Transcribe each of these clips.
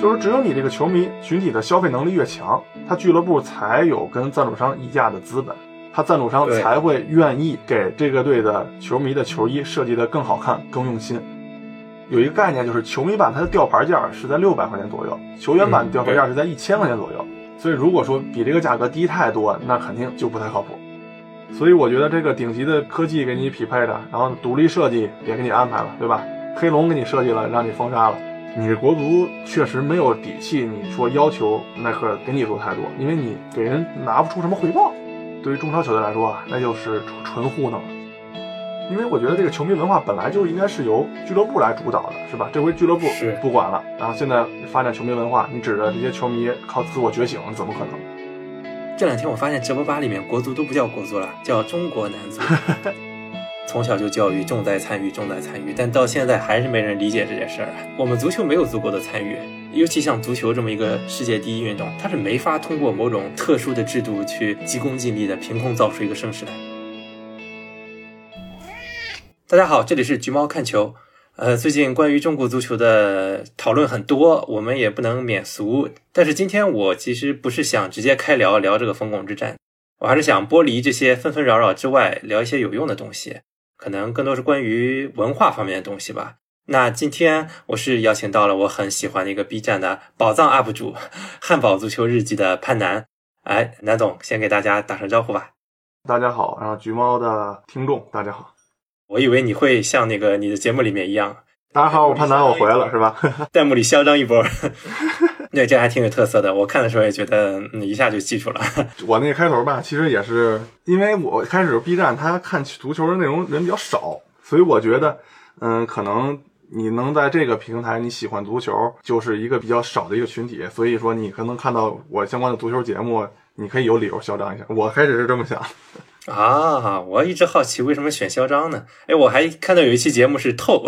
就是只有你这个球迷群体的消费能力越强，他俱乐部才有跟赞助商议价的资本，他赞助商才会愿意给这个队的球迷的球衣设计的更好看、更用心。有一个概念就是球迷版它的吊牌价是在六百块钱左右，球员版嗯吊牌价是在一千块钱左右。所以如果说比这个价格低太多，那肯定就不太靠谱。所以我觉得这个顶级的科技给你匹配的，然后独立设计也给你安排了，对吧？黑龙给你设计了，让你封杀了。你国足确实没有底气，你说要求耐克给你做太多，因为你给人拿不出什么回报。对于中超球队来说啊，那就是纯纯糊弄了。因为我觉得这个球迷文化本来就应该是由俱乐部来主导的，是吧？这回俱乐部不管了，然后现在发展球迷文化，你指着这些球迷靠自我觉醒，怎么可能？这两天我发现直播吧里面国足都不叫国足了，叫中国男足。从小就教育重在参与，重在参与，但到现在还是没人理解这件事儿。我们足球没有足够的参与，尤其像足球这么一个世界第一运动，它是没法通过某种特殊的制度去急功近利的，凭空造出一个盛世来。大家好，这里是橘猫看球。呃，最近关于中国足球的讨论很多，我们也不能免俗。但是今天我其实不是想直接开聊聊这个冯巩之战，我还是想剥离这些纷纷扰扰之外，聊一些有用的东西，可能更多是关于文化方面的东西吧。那今天我是邀请到了我很喜欢的一个 B 站的宝藏 UP 主“汉堡足球日记”的潘楠。哎，南总先给大家打声招呼吧。大家好，然后橘猫的听众大家好，我以为你会像那个你的节目里面一样，大家好，我潘楠，我回来了，是吧？弹幕里嚣张一波。对，这还挺有特色的。我看的时候也觉得，嗯，一下就记住了。我那个开头吧，其实也是因为我开始 B 站它看足球的内容人比较少，所以我觉得，嗯，可能你能在这个平台你喜欢足球，就是一个比较少的一个群体，所以说你可能看到我相关的足球节目，你可以有理由嚣张一下。我开始是这么想，啊，我一直好奇为什么选嚣张呢？哎，我还看到有一期节目是透，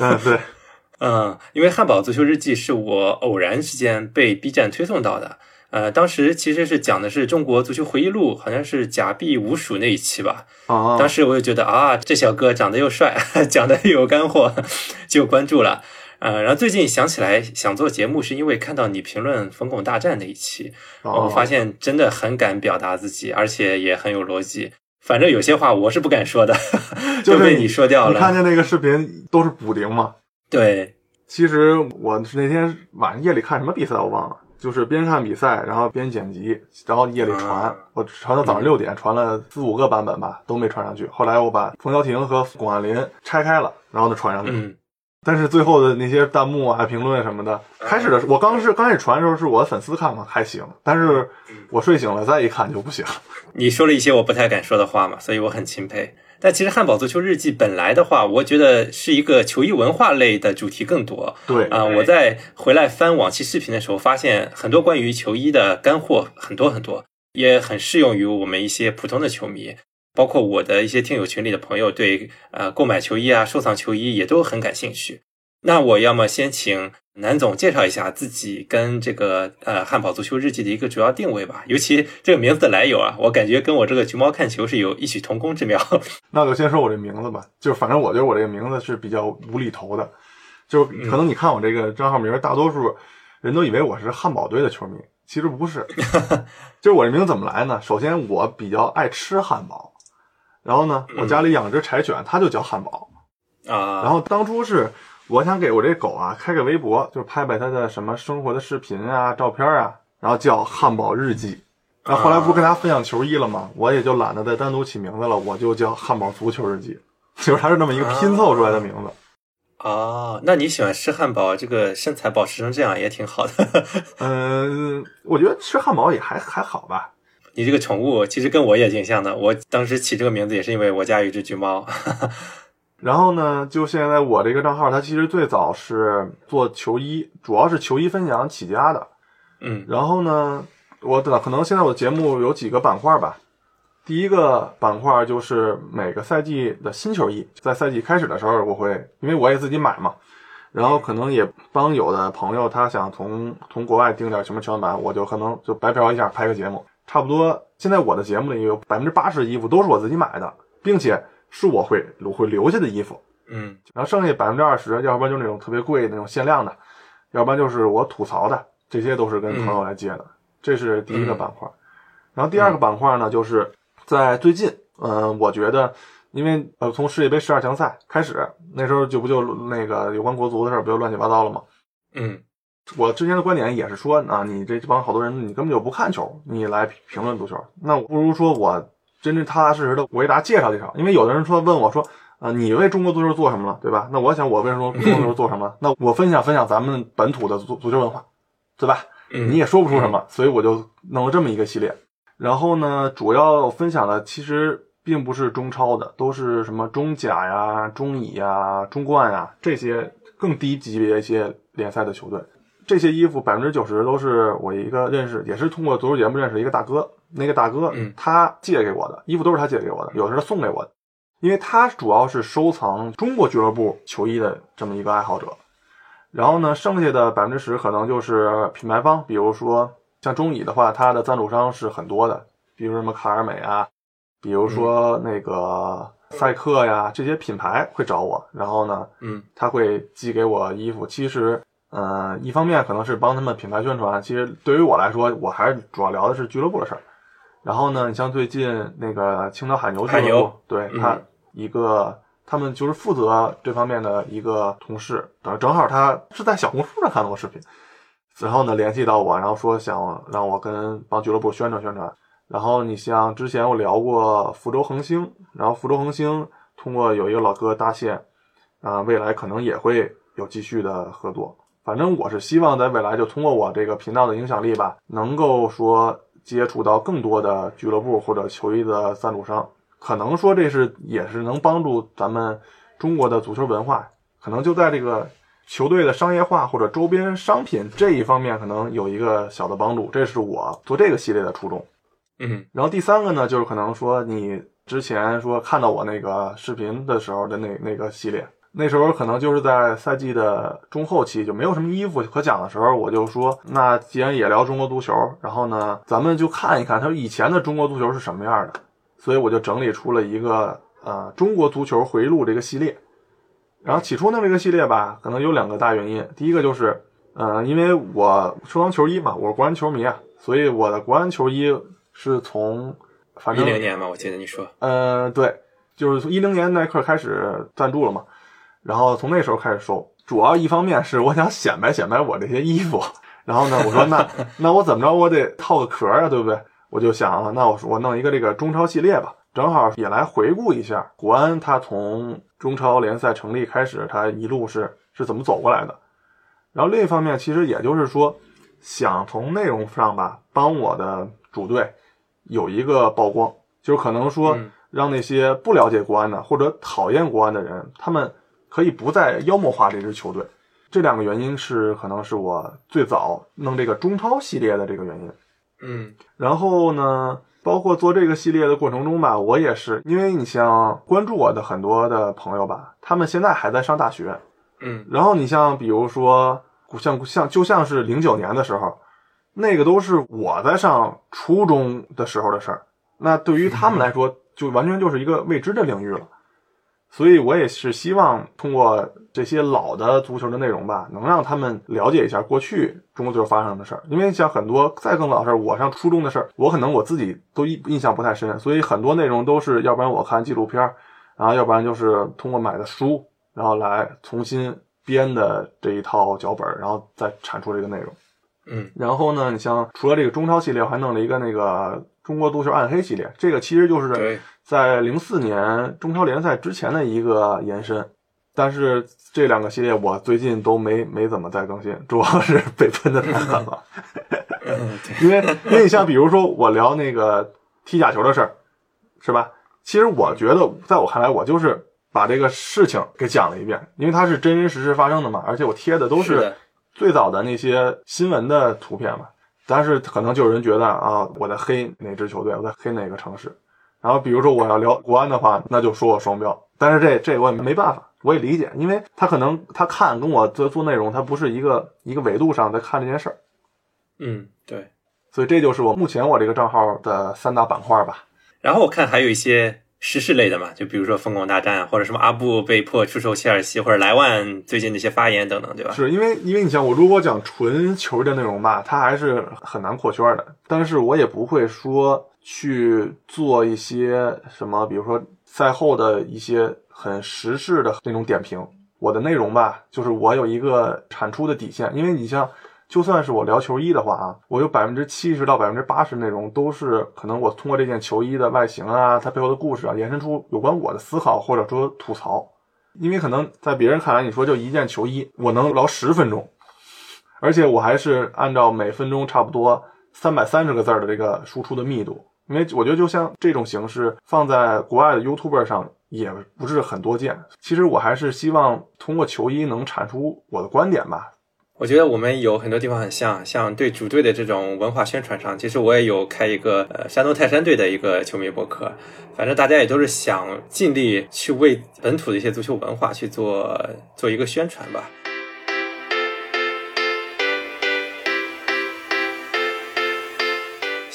嗯，对，嗯，因为《汉堡足球日记》是我偶然之间被 B 站推送到的。呃，当时其实是讲的是中国足球回忆录，好像是假币五鼠那一期吧。哦，当时我就觉得啊，这小哥长得又帅，讲的又有干货，就关注了。呃，然后最近想起来想做节目，是因为看到你评论冯巩大战那一期，哦我发现真的很敢表达自己，而且也很有逻辑。反正有些话我是不敢说的，就被你说掉你看。见那个视频都是补丁嘛？对，其实我是那天晚上夜里看什么比赛我忘了，就是边看比赛，然后边剪辑，然后夜里传，啊我传到早上六点，传了四五个版本吧，都没传上去。后来我把冯潇霆和巩汉林拆开了，然后呢传上去。嗯，但是最后的那些弹幕啊、评论什么的，开始的时候我刚是刚开始传的时候是我的粉丝看嘛还行，但是我睡醒了再一看就不行。你说了一些我不太敢说的话嘛，所以我很钦佩。但其实《汉堡足球日记》本来的话，我觉得是一个球衣文化类的主题更多。对啊、我在回来翻往期视频的时候，发现很多关于球衣的干货很多很多，也很适用于我们一些普通的球迷，包括我的一些听友群里的朋友对呃购买球衣啊、收藏球衣也都很感兴趣。那我要么先请南总介绍一下自己跟这个呃汉堡足球日记的一个主要定位吧，尤其这个名字的来由啊，我感觉跟我这个橘猫看球是有异曲同工之妙。那就先说我这名字吧，就是反正我觉得我这个名字是比较无厘头的，就是可能你看我这个账号名，大多数人都以为我是汉堡队的球迷，其实不是。就是我这名字怎么来呢？首先我比较爱吃汉堡，然后呢，我家里养只柴犬，它就叫汉堡。啊，然后当初是我想给我这狗啊开个微博，就是拍拍它的什么生活的视频啊、照片啊，然后叫汉堡日记。那后后来不是跟大家分享球衣了吗？我也就懒得再单独起名字了，我就叫汉堡足球日记，就是它是这么一个拼凑出来的名字。哦，那你喜欢吃汉堡，这个身材保持成这样也挺好的。嗯、我觉得吃汉堡也还还好吧。你这个宠物其实跟我也挺像的，我当时起这个名字也是因为我家有一只橘猫。然后呢，就现在我这个账号，它其实最早是做球衣，主要是球衣分享起家的。嗯然后呢，我的可能现在我的节目有几个板块吧。第一个板块就是每个赛季的新球衣，在赛季开始的时候，我会因为我也自己买嘛，然后可能也帮有的朋友他想从从国外订点什么球员版，我就可能就白嫖一下拍个节目，差不多。现在我的节目里有百分之八十的衣服都是我自己买的，并且是我会我会留下的衣服，嗯然后剩下百分之二十，要不然就是那种特别贵那种限量的，要不然就是我吐槽的，这些都是跟朋友来借的。这是第一个板块。然后第二个板块呢，就是在最近，嗯、我觉得，因为呃，从世界杯十二强赛开始，那时候就不就那个有关国足的事儿不就乱七八糟了吗？嗯我之前的观点也是说啊，你这帮好多人，你根本就不看球，你来评论足球，那我不如说我真正踏踏实实的我给大家介绍介绍。因为有的人说问我说，呃，你为中国足球做什么了，对吧？那我想我为什么中国足球做什么了？那我分享分享咱们本土的足足球文化，对吧？嗯，你也说不出什么，所以我就弄了这么一个系列。然后呢，主要分享的其实并不是中超的，都是什么中甲呀、中乙呀、中冠呀这些更低级别一些联赛的球队。这些衣服百分之九十都是我一个认识，也是通过足球节目认识的一个大哥。那个大哥嗯他借给我的衣服都是他借给我的，有的是他送给我的，因为他主要是收藏中国俱乐部球衣的这么一个爱好者。然后呢，剩下的百分之十可能就是品牌方，比如说像中乙的话，它的赞助商是很多的，比如什么卡尔美啊，比如说那个赛克呀，这些品牌会找我，然后呢，嗯他会寄给我衣服。其实，呃，一方面可能是帮他们品牌宣传，其实对于我来说，我还是主要聊的是俱乐部的事儿。然后呢，你像最近那个青岛海牛俱乐部对他一个他们就是负责这方面的一个同事，等正好他是在小红书上看到我视频，然后呢联系到我，然后说想让我跟帮俱乐部宣传宣传。然后你像之前我聊过福州恒星，然后福州恒星通过有一个老哥搭线，啊、未来可能也会有继续的合作。反正我是希望在未来就通过我这个频道的影响力吧，能够说接触到更多的俱乐部或者球衣的赞助商，可能说这是也是能帮助咱们中国的足球文化，可能就在这个球队的商业化或者周边商品这一方面，可能有一个小的帮助。这是我做这个系列的初衷。嗯然后第三个呢，就是可能说你之前说看到我那个视频的时候的那那个系列，那时候可能就是在赛季的中后期，就没有什么衣服可讲的时候，我就说，那既然也聊中国足球，然后呢，咱们就看一看他以前的中国足球是什么样的，所以我就整理出了一个呃中国足球回忆录这个系列。然后起初弄，这个系列吧，可能有两个大原因，第一个就是，呃，因为我收藏球衣嘛，我是国安球迷啊，所以我的国安球衣是从反正一正零年嘛，我记得你说，呃，对，就是从一零年耐克开始赞助了嘛，然后从那时候开始收。主要一方面是我想显摆显摆我这些衣服，然后呢，我说那 那我怎么着我得套个壳啊，对不对？我就想啊，那我说我弄一个这个中超系列吧，正好也来回顾一下国安他从中超联赛成立开始，他一路是是怎么走过来的。然后另一方面，其实也就是说，想从内容上吧，帮我的主队有一个曝光，就是可能说嗯让那些不了解国安的或者讨厌国安的人，他们可以不再妖魔化这支球队。这两个原因是可能是我最早弄这个中超系列的这个原因。嗯然后呢，包括做这个系列的过程中吧，我也是，因为你像关注我的很多的朋友吧，他们现在还在上大学，嗯然后你像比如说，像像就像是零九年的时候，那个都是我在上初中的时候的事儿，那对于他们来说，就完全就是一个未知的领域了。所以我也是希望通过这些老的足球的内容吧，能让他们了解一下过去中国足球发生的事儿。因为像很多再更老的事儿，我上初中的事儿，我可能我自己都印印象不太深，所以很多内容都是要不然我看纪录片儿，然后要不然就是通过买的书，然后来重新编的这一套脚本儿，然后再产出这个内容。嗯然后呢，你像除了这个中超系列，我还弄了一个那个中国足球暗黑系列，这个其实就是对，在零四年中超联赛之前的一个延伸。但是这两个系列我最近都没没怎么再更新，主要是被喷的太狠了。因为因为你像比如说我聊那个踢假球的事儿，是吧？其实我觉得，在我看来，我就是把这个事情给讲了一遍，因为它是真真实实发生的嘛，而且我贴的都是最早的那些新闻的图片嘛。但是可能就有人觉得啊，我在黑哪支球队，我在黑哪个城市。然后比如说我要聊国安的话，那就说我双标。但是这这我也没办法，我也理解，因为他可能他看跟我做做内容，他不是一个一个维度上在看这件事儿。嗯对。所以这就是我目前我这个账号的三大板块吧。然后我看还有一些时事类的嘛，就比如说疯狂大战，或者什么阿布被迫出售切尔西，或者莱万最近的一些发言等等，对吧？是因为因为你像我如果讲纯球的内容吧，它还是很难扩圈的。但是我也不会说去做一些什么，比如说赛后的一些很时事的那种点评。我的内容吧，就是我有一个产出的底线，因为你像。就算是我聊球衣的话啊，我有百分之七十到百分之八十内容都是可能我通过这件球衣的外形啊，它背后的故事啊，延伸出有关我的思考或者说吐槽。因为可能在别人看来，你说就一件球衣，我能聊十分钟，而且我还是按照每分钟差不多三百三十个字的这个输出的密度。因为我觉得就像这种形式放在国外的 YouTuber 上也不是很多见。其实我还是希望通过球衣能产出我的观点吧。我觉得我们有很多地方很像，像对主队的这种文化宣传上，其实我也有开一个呃山东泰山队的一个球迷博客，反正大家也都是想尽力去为本土的一些足球文化去做做一个宣传吧。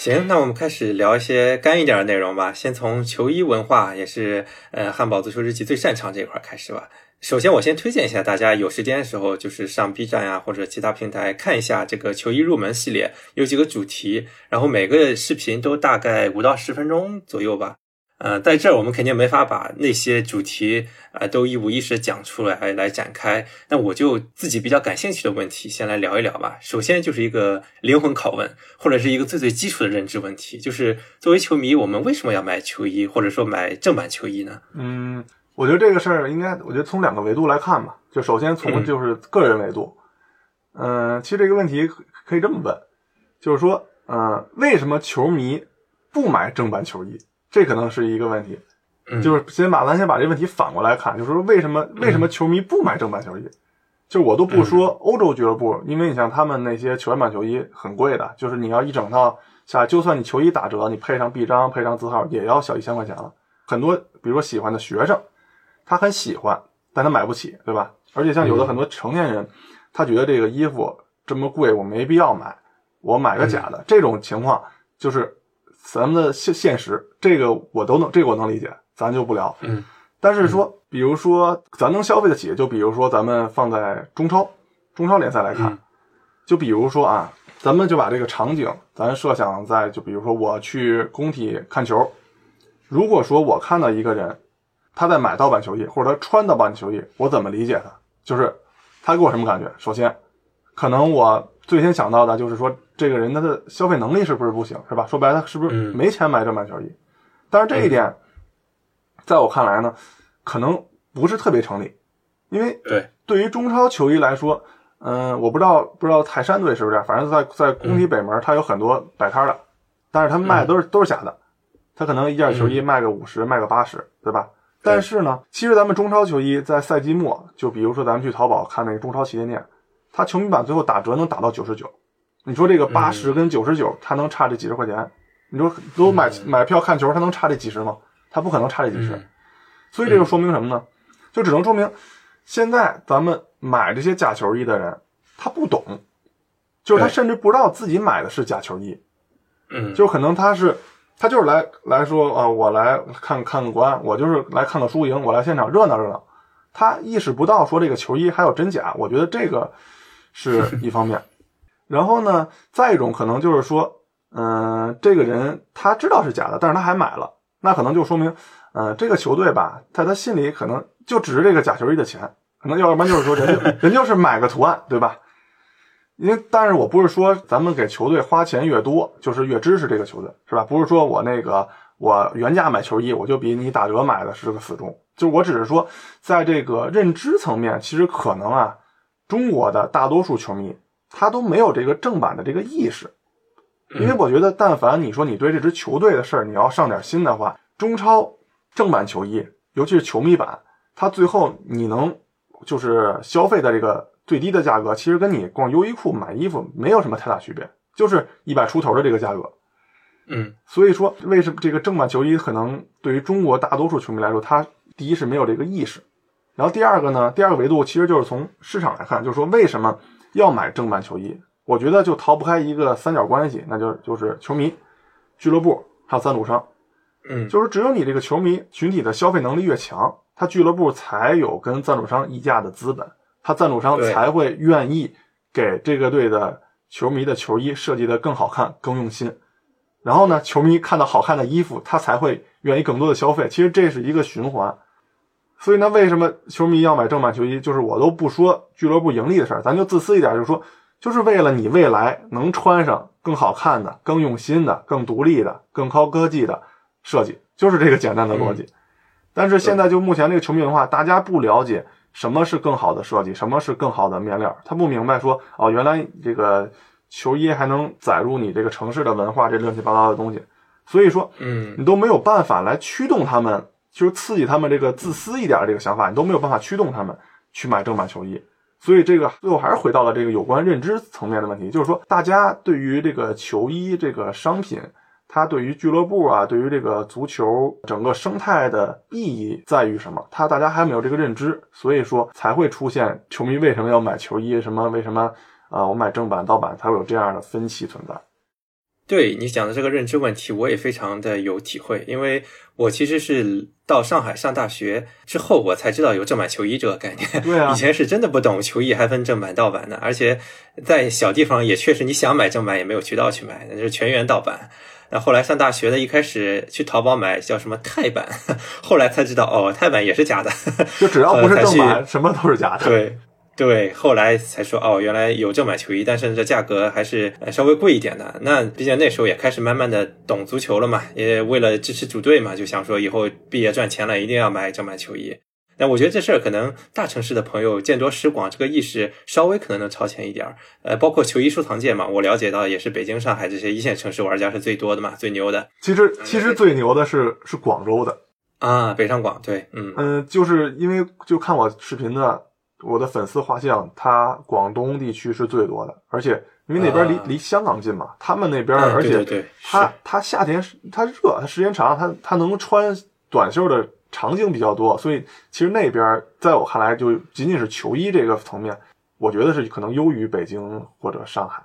行，那我们开始聊一些干一点的内容吧，先从球衣文化，也是呃汉堡足球日记最擅长这一块开始吧。首先，我先推荐一下大家有时间的时候，就是上 B 站呀或者其他平台看一下这个球衣入门系列，有几个主题，然后每个视频都大概五到十分钟左右吧。呃，在这儿我们肯定没法把那些主题啊都一五一十讲出来来展开，那我就自己比较感兴趣的问题先来聊一聊吧。首先就是一个灵魂拷问，或者是一个最最基础的认知问题，就是作为球迷，我们为什么要买球衣，或者说买正版球衣呢？嗯。我觉得这个事儿应该，我觉得从两个维度来看吧。就首先从就是个人维度，嗯，其实这个问题可以这么问，就是说，嗯，为什么球迷不买正版球衣？这可能是一个问题。就是先把咱先把这问题反过来看，就是说为什么为什么球迷不买正版球衣？就是我都不说欧洲俱乐部，因为你像他们那些球员版球衣很贵的，就是你要一整套下，就算你球衣打折，你配上臂章、配上字号，也要小一千块钱了。很多比如说喜欢的学生。他很喜欢，但他买不起，对吧？而且像有的很多成年人，他觉得这个衣服这么贵，我没必要买，我买个假的。这种情况就是咱们的现现实，这个我都能，这个我能理解，咱就不聊。嗯。但是说，比如说咱能消费得起，就比如说咱们放在中超，中超联赛来看，就比如说啊，咱们就把这个场景，咱设想在，就比如说我去工体看球，如果说我看到一个人。他在买盗版球衣，或者他穿盗版球衣，我怎么理解他？就是他给我什么感觉？首先，可能我最先想到的就是说，这个人他的消费能力是不是不行，是吧？说白了，他是不是没钱买正版球衣？但是这一点，在我看来呢，可能不是特别成立，因为对。对于中超球衣来说，嗯，我不知道不知道泰山队是不是，反正在在工体北门，它有很多摆摊的，但是他卖的都是都是假的，他可能一件球衣卖个五十，卖个八十，对吧？但是呢，其实咱们中超球衣在赛季末，就比如说咱们去淘宝看那个中超旗舰店，它球迷版最后打折能打到九十九。你说这个八十跟九十九，它能差这几十块钱？你说都买买票看球，他能差这几十吗？他不可能差这几十。所以这就说明什么呢？就只能说明，现在咱们买这些假球衣的人，他不懂，就是他甚至不知道自己买的是假球衣。嗯，就可能他是。他就是来来说啊，我来看看个国安，我就是来看个输赢，我来现场热闹热闹。他意识不到说这个球衣还有真假，我觉得这个是一方面。然后呢，再一种可能就是说，嗯，这个人他知道是假的，但是他还买了，那可能就说明，嗯，这个球队吧，在他心里可能就值这个假球衣的钱，可能要不然就是说人家 人就是买个图案，对吧？因为，但是我不是说咱们给球队花钱越多，就是越支持这个球队，是吧？不是说我那个我原价买球衣，我就比你打折买的是个死忠。就是我只是说，在这个认知层面，其实可能啊，中国的大多数球迷他都没有这个正版的这个意识。因为我觉得，但凡你说你对这支球队的事儿你要上点心的话，中超正版球衣，尤其是球迷版，它最后你能就是消费的这个。最低的价格其实跟你逛优衣库买衣服没有什么太大区别，就是一百出头的这个价格。嗯，所以说为什么这个正版球衣可能对于中国大多数球迷来说，它第一是没有这个意识，然后第二个呢，第二个维度其实就是从市场来看，就是说为什么要买正版球衣？我觉得就逃不开一个三角关系，那就就是球迷、俱乐部还有赞助商。嗯，就是只有你这个球迷群体的消费能力越强，他俱乐部才有跟赞助商议价的资本，他赞助商才会愿意给这个队的球迷的球衣设计的更好看、更用心。然后呢，球迷看到好看的衣服，他才会愿意更多的消费。其实这是一个循环。所以呢，为什么球迷要买正版球衣？就是我都不说俱乐部盈利的事儿，咱就自私一点，就是说，就是为了你未来能穿上更好看的、更用心的、更独立的、更高科技的设计，就是这个简单的逻辑。但是现在就目前这个球迷文化，大家不了解什么是更好的设计，什么是更好的面料，他不明白说哦，原来这个球衣还能载入你这个城市的文化，这乱七八糟的东西。所以说，嗯，你都没有办法来驱动他们，就是刺激他们这个自私一点的这个想法，你都没有办法驱动他们去买正版球衣。所以这个最后还是回到了这个有关认知层面的问题，就是说大家对于这个球衣这个商品，它对于俱乐部啊，对于这个足球整个生态的意义在于什么？它大家还没有这个认知，所以说才会出现球迷为什么要买球衣，什么为什么啊、我买正版盗版才会有这样的分歧存在。对你讲的这个认知问题，我也非常的有体会，因为我其实是到上海上大学之后，我才知道有正版球衣这个概念。对啊以前是真的不懂球衣还分正版盗版的，而且在小地方也确实你想买正版也没有渠道去买，那就是全员盗版。那后来上大学的，一开始去淘宝买叫什么泰版，后来才知道哦，泰版也是假的。就只要不是正版，什么都是假的。对对，后来才说哦，原来有正版球衣，但是这价格还是呃稍微贵一点的。那毕竟那时候也开始慢慢的懂足球了嘛，也为了支持主队嘛，就想说以后毕业赚钱了，一定要买正版球衣。但我觉得这事儿可能大城市的朋友见多识广，这个意识稍微可能能超前一点儿。呃，包括球衣收藏界嘛，我了解到也是北京、上海这些一线城市玩家是最多的嘛，最牛的其实其实最牛的是是广州的，啊。北上广对，嗯嗯，就是因为就看我视频的我的粉丝画像，他广东地区是最多的，而且因为那边离、啊。离香港近嘛，他们那边、嗯而且对对对他是。他夏天是他热，他时间长，他他能穿短袖的场景比较多，所以其实那边在我看来就仅仅是球衣这个层面，我觉得是可能优于北京或者上海。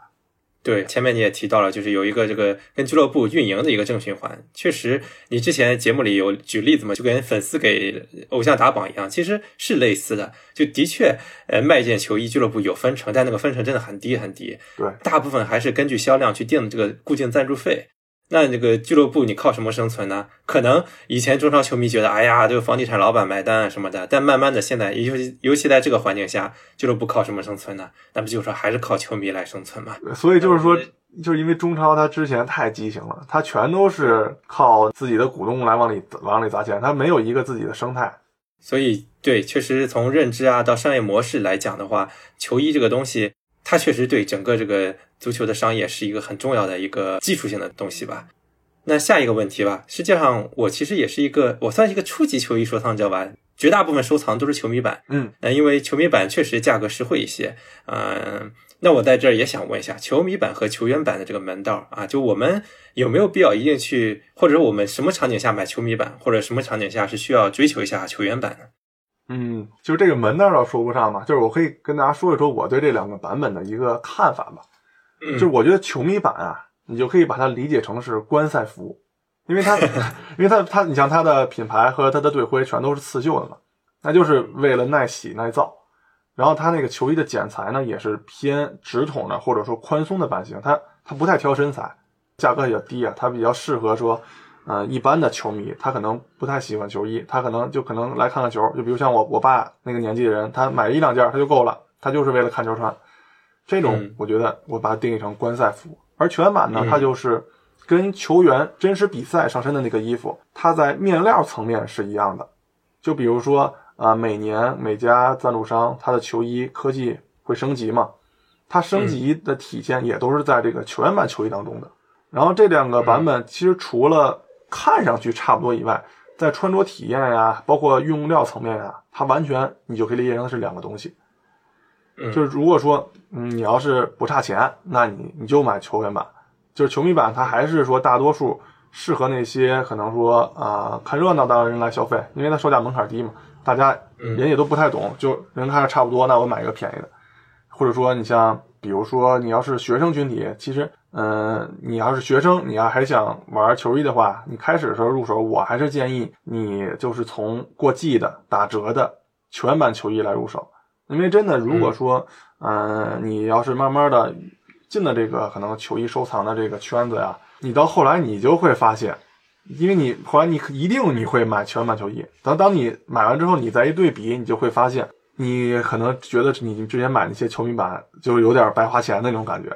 对，前面你也提到了，就是有一个这个跟俱乐部运营的一个正循环。确实，你之前节目里有举例子嘛，就跟粉丝给偶像打榜一样，其实是类似的。就的确，呃，卖件球衣俱乐部有分成，但那个分成真的很低很低，对，大部分还是根据销量去定这个固定赞助费。那这个俱乐部你靠什么生存呢？可能以前中超球迷觉得，哎呀，这个房地产老板买单啊什么的，但慢慢的现在，尤其尤其在这个环境下，俱乐部靠什么生存呢？那不就是说还是靠球迷来生存吗？所以就是说，就是因为中超它之前太畸形了，它全都是靠自己的股东来往里往里砸钱，它没有一个自己的生态。所以，对，确实从认知啊到商业模式来讲的话，球衣这个东西，它确实对整个这个足球的商业是一个很重要的一个基础性的东西吧。那下一个问题吧，实际上我其实也是一个，我算是一个初级球衣收藏者吧，绝大部分收藏都是球迷版。嗯，那因为球迷版确实价格实惠一些，嗯、那我在这儿也想问一下，球迷版和球员版的这个门道啊，就我们有没有必要一定去，或者说我们什么场景下买球迷版，或者什么场景下是需要追求一下球员版呢？嗯，就这个门道倒说不上吧，就是我可以跟大家说一说我对这两个版本的一个看法吧。嗯就是我觉得球迷版啊，你就可以把它理解成是观赛服，因为它，因为它它，你像它的品牌和它的队徽全都是刺绣的嘛，那就是为了耐洗耐造。然后它那个球衣的剪裁呢，也是偏直筒的或者说宽松的版型，它它不太挑身材，价格也低啊，它比较适合说，呃，一般的球迷，他可能不太喜欢球衣，他可能就可能来看看球，就比如像我我爸那个年纪的人，他买一两件他就够了，他就是为了看球穿。这种嗯我觉得我把它定义成观赛服，而球员版呢，嗯它就是跟球员真实比赛上身的那个衣服，它在面料层面是一样的。就比如说啊、每年每家赞助商它的球衣科技会升级嘛，它升级的体现也都是在这个球员版球衣当中的。然后这两个版本其实除了看上去差不多以外，在穿着体验呀，包括用料层面呀，它完全你就可以理解成是两个东西。嗯就是如果说，嗯，你要是不差钱，那你你就买球员版。就是球迷版，它还是说大多数适合那些可能说啊、看热闹的人来消费，因为它售价门槛低嘛，大家嗯人也都不太懂，就人看着差不多，那我买一个便宜的。或者说你像比如说你要是学生群体，其实，嗯、你要是学生，你要还想玩球衣的话，你开始的时候入手，我还是建议你就是从过季的、打折的全版球衣来入手，因为真的，如果说，嗯、你要是慢慢的进了这个可能球衣收藏的这个圈子呀，你到后来你就会发现，因为你后来你一定你会买全版球衣，等当你买完之后，你再一对比，你就会发现，你可能觉得你之前买那些球迷版就有点白花钱的那种感觉，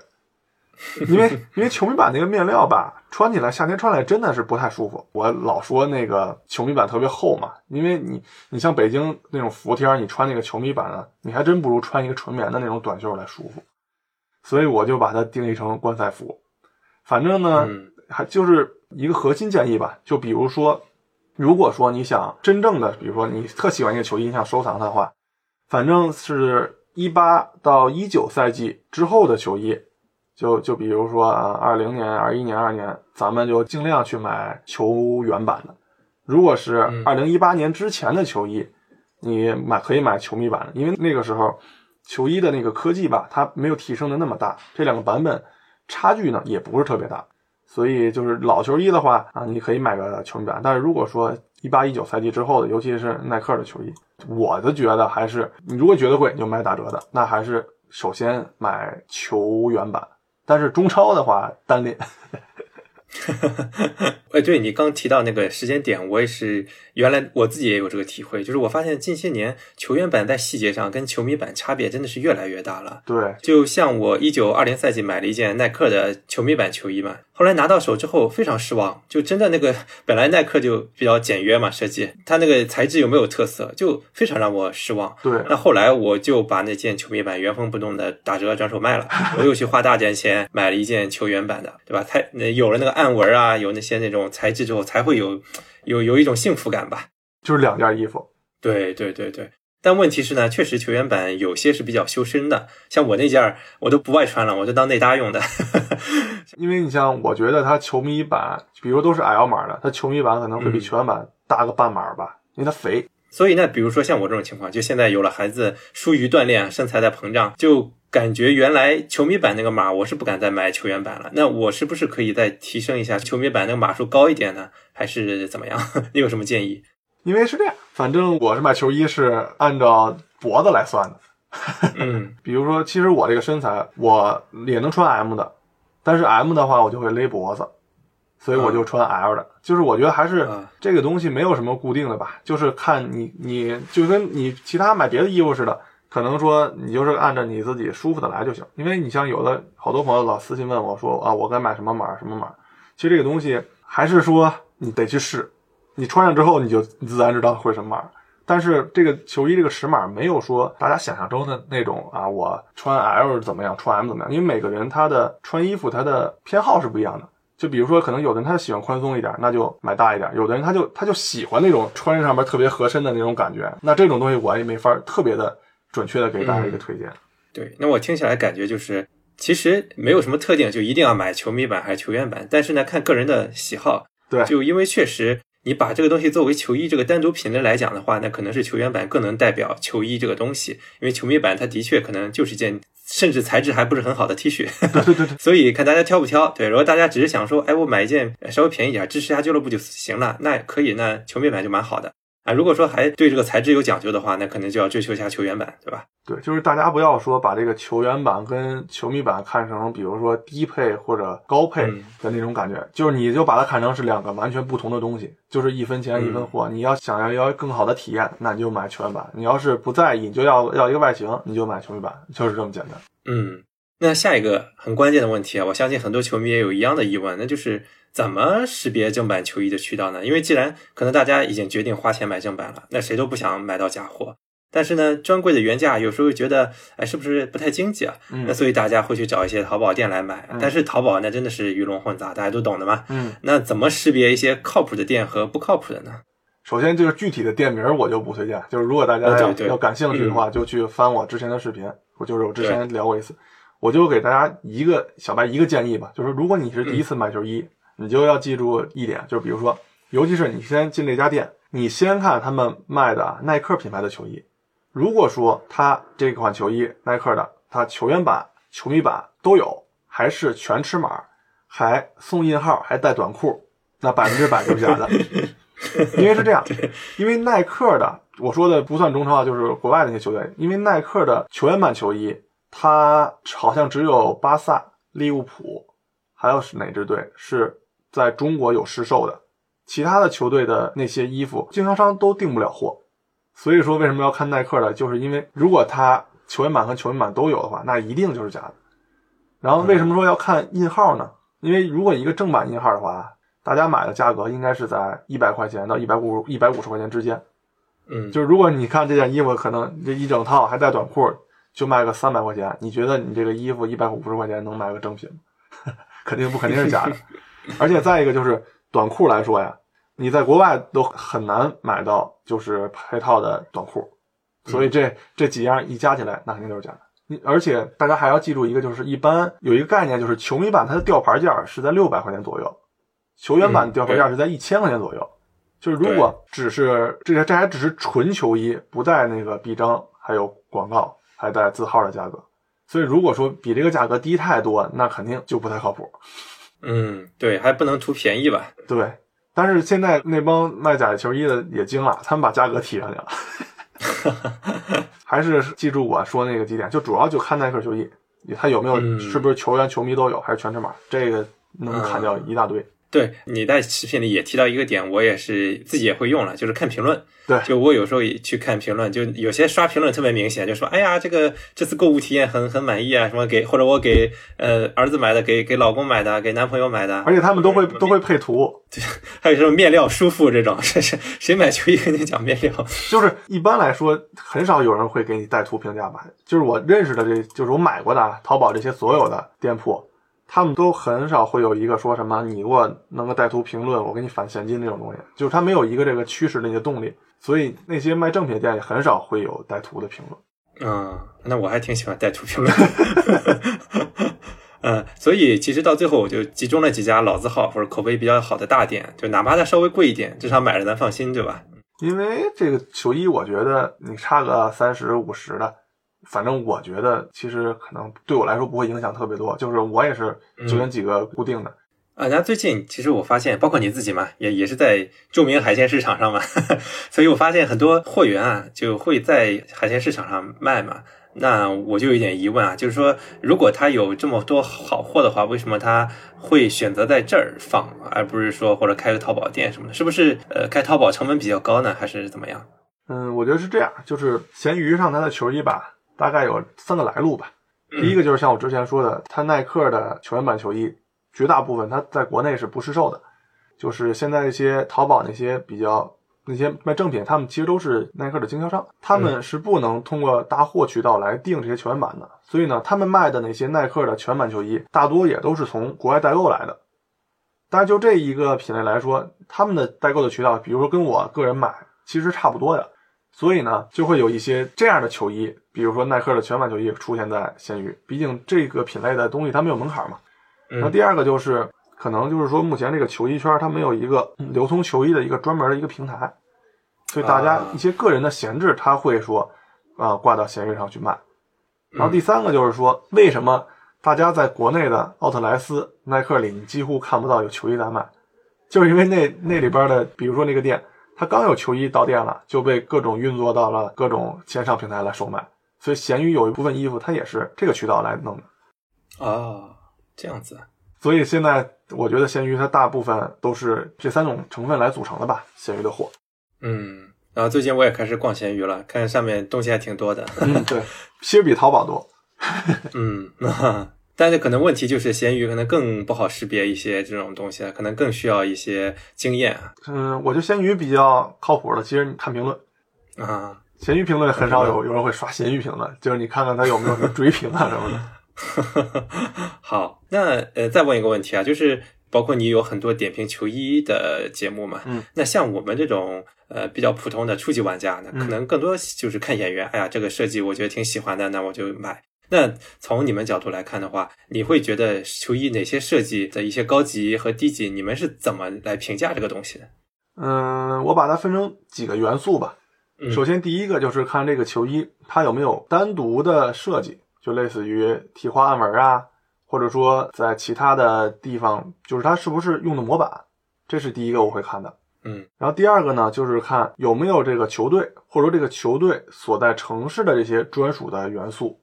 因为 因为球迷版那个面料吧，穿起来夏天穿起来真的是不太舒服。我老说那个球迷版特别厚嘛，因为你你像北京那种伏天儿，你穿那个球迷版的，你还真不如穿一个纯棉的那种短袖来舒服。所以我就把它定义成观赛服。反正呢，嗯还就是一个核心建议吧。就比如说，如果说你想真正的，比如说你特喜欢一个球衣，你想收藏它的话，反正是一八到一九赛季之后的球衣，就就比如说啊，二零年、二一年、二年，咱们就尽量去买球员版的。如果是嗯二零一八年之前的球衣，你买可以买球迷版的，因为那个时候球衣的那个科技吧，它没有提升的那么大，这两个版本差距呢也不是特别大，所以就是老球衣的话啊，你可以买个球迷版，但是如果说一八一九赛季之后的，尤其是耐克的球衣，我的觉得还是你如果觉得贵，你就买打折的，那还是首先买球员版，但是中超的话单列。哎，对你刚提到那个时间点，我也是原来我自己也有这个体会，就是我发现近些年球员版在细节上跟球迷版差别真的是越来越大了。对，就像我一九二零赛季买了一件耐克的球迷版球衣嘛，后来拿到手之后非常失望，就真的那个本来耐克就比较简约嘛设计，它那个材质又没有特色，就非常让我失望。对，那后来我就把那件球迷版原封不动的打折转手卖了，我又去花大价钱买了一件球员版的，对吧？它那有了那个暗纹啊，有那些那种材质之后，才会有有有一种幸福感吧。就是两件衣服。对对对对，但问题是呢，确实球员版有些是比较修身的，像我那件儿我都不外穿了，我就当内搭用的。因为你像，我觉得它球迷版，比如都是 L 码的，它球迷版可能会比嗯球员版大个半码吧，因为它肥。所以呢，比如说像我这种情况，就现在有了孩子，疏于锻炼，身材在膨胀，就感觉原来球迷版那个码我是不敢再买球员版了。那我是不是可以再提升一下球迷版那个码数高一点呢？还是怎么样？你有什么建议？因为是这样，反正我是买球衣是按照脖子来算的。嗯 比如说，其实我这个身材，我也能穿 M 的，但是 M 的话我就会勒脖子，所以我就穿 L 的。就是我觉得还是啊这个东西没有什么固定的吧，就是看你你就跟你其他买别的衣服似的，可能说你就是按照你自己舒服的来就行。因为你像有的好多朋友老私信问我说啊，我该买什么码什么码，其实这个东西还是说你得去试，你穿上之后你就你自然知道会什么码。但是这个球衣这个尺码没有说大家想象中的那种啊，我穿 L 怎么样，穿 M 怎么样？因为每个人他的穿衣服他的偏好是不一样的。就比如说，可能有的人他喜欢宽松一点，那就买大一点；有的人他就他就喜欢那种穿上面特别合身的那种感觉。那这种东西我也没法特别的准确的给大家一个推荐。对，那我听起来感觉就是，其实没有什么特定，就一定要买球迷版还是球员版，但是呢，看个人的喜好。对就因为确实你把这个东西作为球衣这个单独品类来讲的话，那可能是球员版更能代表球衣这个东西，因为球迷版它的确可能就是件。甚至材质还不是很好的 T 恤，对对对对，所以看大家挑不挑。对，如果大家只是想说，哎，我买一件稍微便宜点，支持一下俱乐部就行了，那可以，那球迷版就蛮好的啊。如果说还对这个材质有讲究的话，那可能就要追求一下球员版，对吧？对，就是大家不要说把这个球员版跟球迷版看成，比如说低配或者高配嗯的那种感觉，就是你就把它看成是两个完全不同的东西，就是一分钱一分货。你要想要要更好的体验，那你就买球员版；你要是不在意，你就要要一个外形，你就买球迷版，就是这么简单。嗯，那下一个很关键的问题啊，我相信很多球迷也有一样的疑问，那就是怎么识别正版球衣的渠道呢？因为既然可能大家已经决定花钱买正版了，那谁都不想买到假货。但是呢，专柜的原价有时候觉得，哎，是不是不太经济啊？嗯那所以大家会去找一些淘宝店来买。嗯但是淘宝那真的是鱼龙混杂，大家都懂的嘛。嗯，那怎么识别一些靠谱的店和不靠谱的呢？首先就是具体的店名我就不推荐，就是如果大家要、呃对对要感兴趣的话，就去翻我之前的视频，我就是我之前聊过一次，我就给大家一个小白一个建议吧，就是如果你是第一次买球衣，你就要记住一点，就是比如说，尤其是你先进这家店，你先看他们卖的耐克品牌的球衣，如果说它这款球衣耐克的，它球员版球迷版都有，还是全尺码，还送印号，还带短裤，那百分之百就是假的。因为是这样，因为耐克的，我说的不算中超，就是国外那些球队，因为耐克的球员版球衣，它好像只有巴萨、利物浦，还有是哪支队是在中国有市售的，其他的球队的那些衣服，经销商都订不了货。所以说，为什么要看耐克的？就是因为如果他球员版和球员版都有的话，那一定就是假的。然后为什么说要看印号呢？因为如果一个正版印号的话，大家买的价格应该是在一百块钱到一百五一百五十块钱之间。嗯，就是如果你看这件衣服，可能这一整套还带短裤，就卖个三百块钱，你觉得你这个衣服一百五十块钱能买个正品吗？肯定不，肯定是假的。而且再一个就是短裤来说呀，你在国外都很难买到就是配套的短裤，所以这这几样一加起来，那肯定都是假的。你而且大家还要记住一个，就是一般有一个概念，就是球迷版它的吊牌价是在六百块钱左右，球员版吊牌价是在一千块钱左右。就是如果只是这这还只是纯球衣，不带那个臂章，还有广告，还带字号的价格。所以如果说比这个价格低太多，那肯定就不太靠谱。嗯，对，还不能图便宜吧？对，但是现在那帮卖假球衣的也精了，他们把价格提上去了。还是记住我说那个几点，就主要就看耐克球衣，它有没有嗯是不是球员、球迷都有，还是全尺码，这个能砍掉一大堆。对，你在视频里也提到一个点，我也是自己也会用了，就是看评论。对就我有时候也去看评论，就有些刷评论特别明显，就说哎呀，这个这次购物体验很很满意啊，什么给或者我给呃儿子买的，给给老公买的，给男朋友买的，而且他们都会都会配图，还有什么面料舒服这种，谁谁谁买球衣跟你讲面料？就是一般来说很少有人会给你带图评价吧。就是我认识的这，就是我买过的啊淘宝这些所有的店铺，他们都很少会有一个说什么你给我弄个带图评论，我给你返现金这种东西，就是他没有一个这个驱使的一个动力，所以那些卖正品店也很少会有带图的评论。嗯，那我还挺喜欢带图评论。嗯，所以其实到最后我就集中了几家老字号或者口碑比较好的大店，就哪怕它稍微贵一点，至少买着咱放心，对吧？因为这个球衣，我觉得你差个三十五十的，反正我觉得其实可能对我来说不会影响特别多。就是我也是就选几个固定的，啊，那最近其实我发现，包括你自己嘛，也也是在著名海鲜市场上嘛，所以我发现很多货源啊就会在海鲜市场上卖嘛。那我就有点疑问啊，就是说，如果他有这么多好货的话，为什么他会选择在这儿放，而不是说或者开个淘宝店什么的？是不是呃开淘宝成本比较高呢，还是怎么样？嗯，我觉得是这样，就是闲鱼上它的球衣吧，大概有三个来路吧。第一个就是像我之前说的，它耐克的球员版球衣，绝大部分它在国内是不市售的，就是现在一些淘宝那些比较那些卖正品，他们其实都是耐克的经销商，他们是不能通过大货渠道来订这些球员版的，所以呢，他们卖的那些耐克的全版球衣，大多也都是从国外代购来的。但是就这一个品类来说，他们的代购的渠道，比如说跟我个人买，其实差不多的。所以呢，就会有一些这样的球衣，比如说耐克的全版球衣出现在闲鱼。毕竟这个品类的东西它没有门槛嘛。那嗯第二个就是，可能就是说目前这个球衣圈它没有一个嗯流通球衣的一个专门的一个平台，所以大家啊一些个人的闲置，他会说啊、挂到闲鱼上去卖。然后第三个就是说，为什么大家在国内的奥特莱斯、耐克里你几乎看不到有球衣在卖，就是因为那那里边的，比如说那个店，它刚有球衣到店了，就被各种运作到了各种线上平台来售卖。所以闲鱼有一部分衣服，它也是这个渠道来弄的。哦，这样子。所以现在我觉得闲鱼它大部分都是这三种成分来组成的吧，闲鱼的货。嗯，然后最近我也开始逛闲鱼了，看上面东西还挺多的。嗯，对，其实比淘宝多。嗯，但是可能问题就是闲鱼可能更不好识别一些这种东西，可能更需要一些经验啊。嗯，我觉得闲鱼比较靠谱的，其实你看评论，啊，闲鱼评论很少有有人会刷闲鱼评论，就是你看看他有没有什么追评啊什么的。好，那呃，再问一个问题啊，就是包括你有很多点评球衣的节目嘛，嗯，那像我们这种呃比较普通的初级玩家呢，嗯可能更多就是看眼缘，哎呀，这个设计我觉得挺喜欢的，那我就买。那从你们角度来看的话，你会觉得球衣哪些设计的一些高级和低级，你们是怎么来评价这个东西的？嗯，我把它分成几个元素吧。嗯首先，第一个就是看这个球衣它有没有单独的设计，就类似于提花暗纹啊，或者说在其他的地方，就是它是不是用的模板，这是第一个我会看的。嗯然后第二个呢，就是看有没有这个球队或者说这个球队所在城市的这些专属的元素。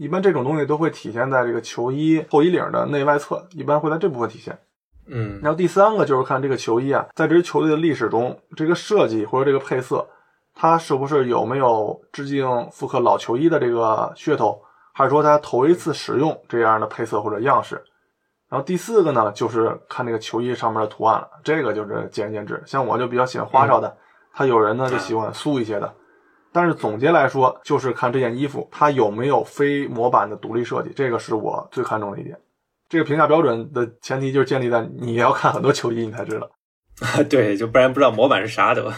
一般这种东西都会体现在这个球衣后衣领的内外侧，一般会在这部分体现。嗯然后第三个就是看这个球衣啊，在这支球队的历史中，这个设计或者这个配色，它是不是有没有致敬复刻老球衣的这个噱头，还是说它头一次使用这样的配色或者样式？然后第四个呢，就是看这个球衣上面的图案了，这个就是见仁见智。像我就比较喜欢花哨的，他有人呢就喜欢素一些的。但是总结来说，就是看这件衣服它有没有非模板的独立设计，这个是我最看重的一点。这个评价标准的前提就是建立在你要看很多球衣，你才知道。对，就不然不知道模板是啥都。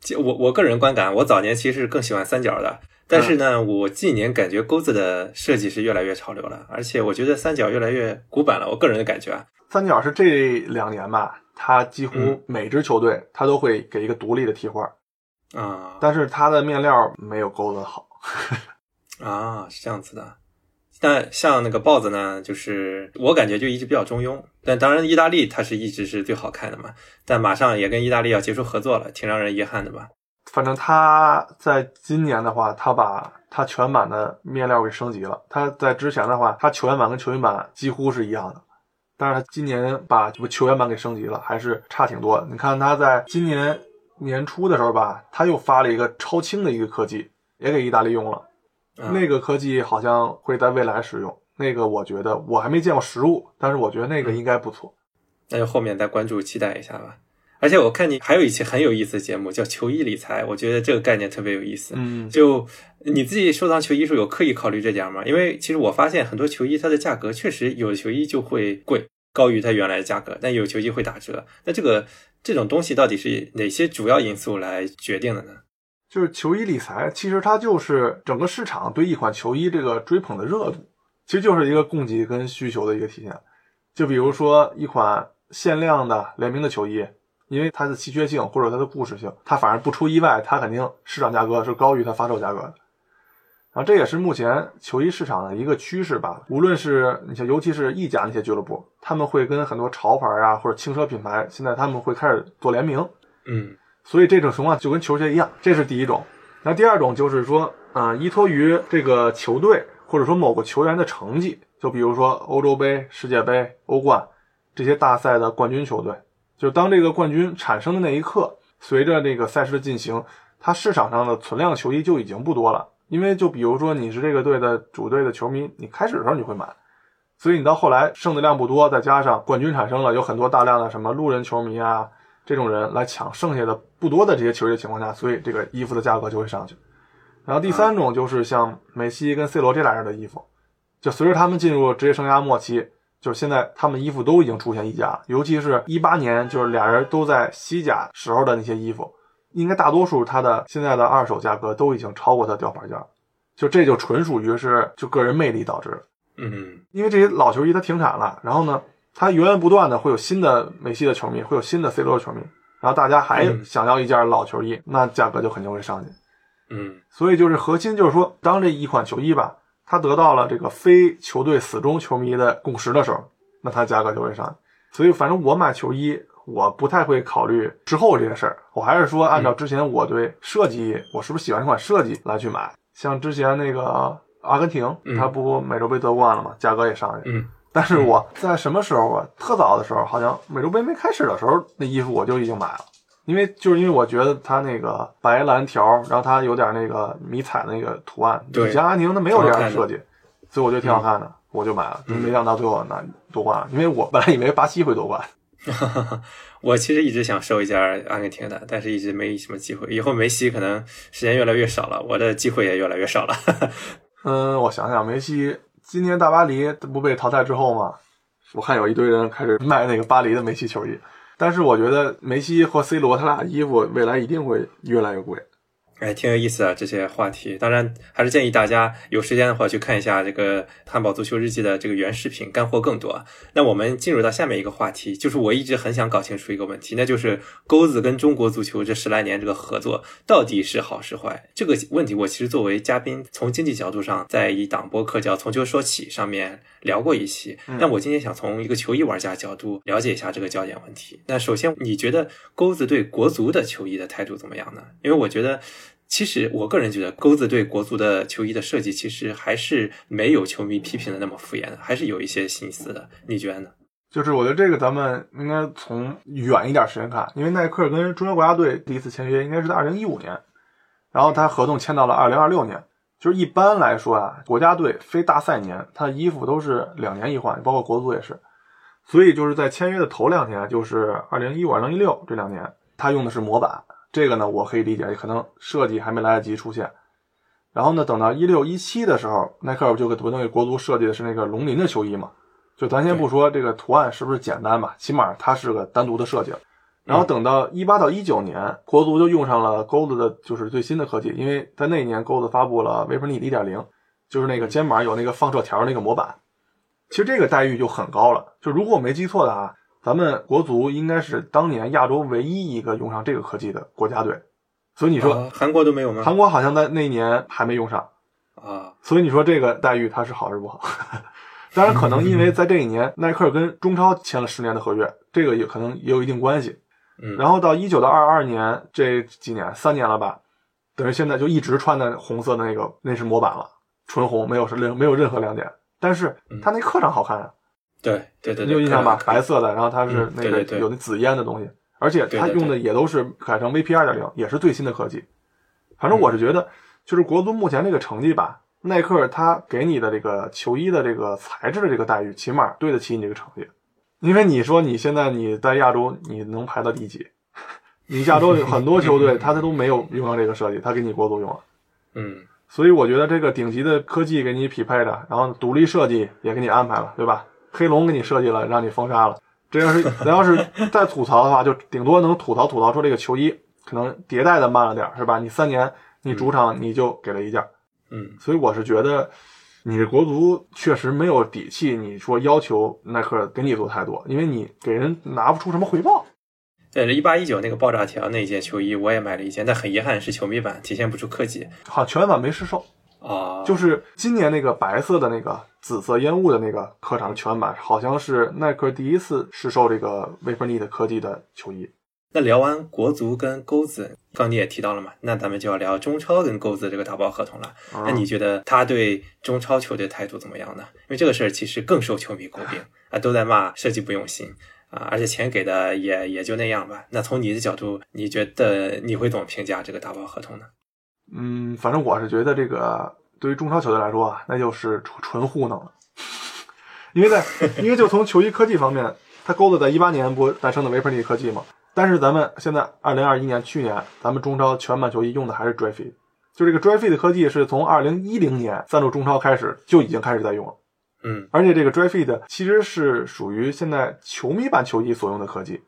就我我个人观感，我早年其实更喜欢三角的，但是呢，我近年感觉钩子的设计是越来越潮流了，而且我觉得三角越来越古板了。我个人的感觉啊，三角是这两年吧，它几乎嗯每支球队它都会给一个独立的替换，啊但是它的面料没有钩子好。啊是这样子的。但像那个豹子呢，就是我感觉就一直比较中庸。但当然，意大利它是一直是最好看的嘛，但马上也跟意大利要结束合作了，挺让人遗憾的吧。反正它在今年的话，它把他全版的面料给升级了。它在之前的话，它球员版跟球员版几乎是一样的，但是他今年把这个球员版给升级了，还是差挺多的。你看他在今年年初的时候吧，他又发了一个超轻的一个科技，也给意大利用了。啊那个科技好像会在未来使用，那个我觉得我还没见过实物，但是我觉得那个应该不错。那就后面再关注期待一下吧。而且我看你还有一期很有意思的节目叫球衣理财，我觉得这个概念特别有意思。嗯，就你自己收藏球衣时候有刻意考虑这点吗？因为其实我发现很多球衣它的价格确实有的球衣就会贵，高于它原来的价格，但有球衣会打折。那这个这种东西到底是哪些主要因素来决定的呢？就是球衣理财，其实它就是整个市场对一款球衣这个追捧的热度，其实就是一个供给跟需求的一个体现。就比如说一款限量的联名的球衣，因为它的稀缺性或者它的故事性，它反而不出意外，它肯定市场价格是高于它发售价格的。然后这也是目前球衣市场的一个趋势吧。无论是你像，尤其是意甲那些俱乐部，他们会跟很多潮牌啊或者轻奢品牌，现在他们会开始做联名。嗯所以这种情况就跟球鞋一样，这是第一种。那第二种就是说，啊、依托于这个球队或者说某个球员的成绩，就比如说欧洲杯、世界杯、欧冠这些大赛的冠军球队，就是当这个冠军产生的那一刻，随着这个赛事的进行，它市场上的存量球衣就已经不多了。因为就比如说你是这个队的主队的球迷，你开始的时候你会买，所以你到后来剩的量不多，再加上冠军产生了，有很多大量的什么路人球迷啊。这种人来抢剩下的不多的这些球衣的情况下，所以这个衣服的价格就会上去。然后第三种就是像梅西跟 C 罗这俩人的衣服，就随着他们进入职业生涯末期，就是现在他们衣服都已经出现溢价，尤其是一八年，就是俩人都在西甲时候的那些衣服，应该大多数它的现在的二手价格都已经超过它吊牌价了，就这就纯属于是就个人魅力导致的。嗯因为这些老球衣它停产了，然后呢，它源源不断的会有新的梅西的球迷，会有新的 C 罗的球迷，然后大家还嗯想要一件老球衣，那价格就肯定会上去。嗯所以就是核心就是说，当这一款球衣吧，它得到了这个非球队死忠球迷的共识的时候，那它价格就会上去。所以反正我买球衣，我不太会考虑之后这些事儿，我还是说按照之前我对设计，我是不是喜欢这款设计来去买。像之前那个阿根廷，嗯它不美洲杯夺冠了嘛，价格也上去。嗯但是我在什么时候啊？特早的时候，好像美洲杯没开始的时候，那衣服我就已经买了，因为就是因为我觉得它那个白蓝条，然后它有点那个迷彩的那个图案，对以前阿根廷它没有这样的设计，所以我觉得挺好看的，我就买了。嗯没想到最后那夺冠了，因为我本来以为巴西会夺冠。哈 哈我其实一直想收一件阿根廷的，但是一直没什么机会。以后梅西可能时间越来越少了，我的机会也越来越少了。嗯，我想想，梅西今年大巴黎不被淘汰之后嘛，我看有一堆人开始卖那个巴黎的梅西球衣，但是我觉得梅西和 C 罗他俩衣服未来一定会越来越贵。哎，挺有意思啊，这些话题。当然，还是建议大家有时间的话去看一下这个《汉堡足球日记》的这个原视频，干货更多。那我们进入到下面一个话题，就是我一直很想搞清楚一个问题，那就是钩子跟中国足球这十来年这个合作到底是好是坏？这个问题，我其实作为嘉宾，从经济角度上，在一档播客叫《从球说起》上面聊过一期。但我今天想从一个球衣玩家角度了解一下这个焦点问题。那首先，你觉得钩子对国足的球衣的态度怎么样呢？因为我觉得。其实我个人觉得，钩子对国足的球衣的设计，其实还是没有球迷批评的那么敷衍，还是有一些心思的。你觉得呢？就是我觉得这个咱们应该从远一点时间看，因为耐克跟中国国家队第一次签约应该是在二零一五年，然后他合同签到了二零二六年。就是一般来说啊，国家队非大赛年，他的衣服都是两年一换，包括国足也是。所以就是在签约的头两年，就是二零一五、二零一六这两年，他用的是模板。这个呢，我可以理解，可能设计还没来得及出现。然后呢，等到一六一七的时候，耐克就给国足设计的是那个龙鳞的球衣嘛？就咱先不说这个图案是不是简单吧，起码它是个单独的设计。然后等到一八到一九年，国足就用上了钩子的，就是最新的科技，因为在那一年钩子发布了点零，就是那个肩膀有那个放射条那个模板。其实这个待遇就很高了。就如果我没记错的啊。咱们国足应该是当年亚洲唯一一个用上这个科技的国家队，所以你说韩国都没有吗？韩国好像在那年还没用上啊，所以你说这个待遇它是好还是不好？当然可能因为在这一年耐克跟中超签了十年的合约，这个也可能也有一定关系。嗯，然后到一九到二二年这几年三年了吧，等于现在就一直穿的红色的那个那是模板了，纯红没有是没有任何亮点，但是他那客场好看啊。对对对，你有印象吧？白色的，然后它是那个有那紫烟的东西，而且它用的也都是改成 VP 二点零，也是最新的科技。反正我是觉得，就是国足目前这个成绩吧，耐克它给你的这个球衣的这个材质的这个待遇，起码对得起你这个成绩。因为你说你现在你在亚洲你能排到第几？你亚洲有很多球队，他他都没有用上这个设计，他给你国足用了。嗯，所以我觉得这个顶级的科技给你匹配的，然后独立设计也给你安排了，对吧？黑龙给你设计了，让你封杀了。这要是 咱要是再吐槽的话，就顶多能吐槽吐槽说这个球衣可能迭代的慢了点，是吧？你三年你主场你就给了一件，嗯，所以我是觉得你这国足确实没有底气。你说要求耐克给你做太多，因为你给人拿不出什么回报。对，一八一九那个爆炸条那件球衣我也买了一件，但很遗憾是球迷版，体现不出科技。好，全版没试售。啊，就是今年那个白色的那个紫色烟雾的那个客场全满，好像是耐克第一次试售这个 Vaporknit 科技的球衣。那聊完国足跟钩子，刚你也提到了嘛，那咱们就要聊中超跟钩子这个打包合同了。那你觉得他对中超球队态度怎么样呢？因为这个事儿其实更受球迷诟病 啊，都在骂设计不用心啊，而且钱给的也也就那样吧。那从你的角度，你觉得你会怎么评价这个打包合同呢？嗯，反正我是觉得这个对于中超球队来说啊，那就是纯纯糊弄了。因为在因为就从球衣科技方面，它钩子在一八年不诞生的 Vaporknit 科技嘛。但是咱们现在二零二一年去年，咱们中超全版球衣用的还是 Dryfit，就这个 Dryfit 科技是从二零一零年赞助中超开始就已经开始在用了。嗯，而且这个 Dryfit 其实是属于现在球迷版球衣所用的科技。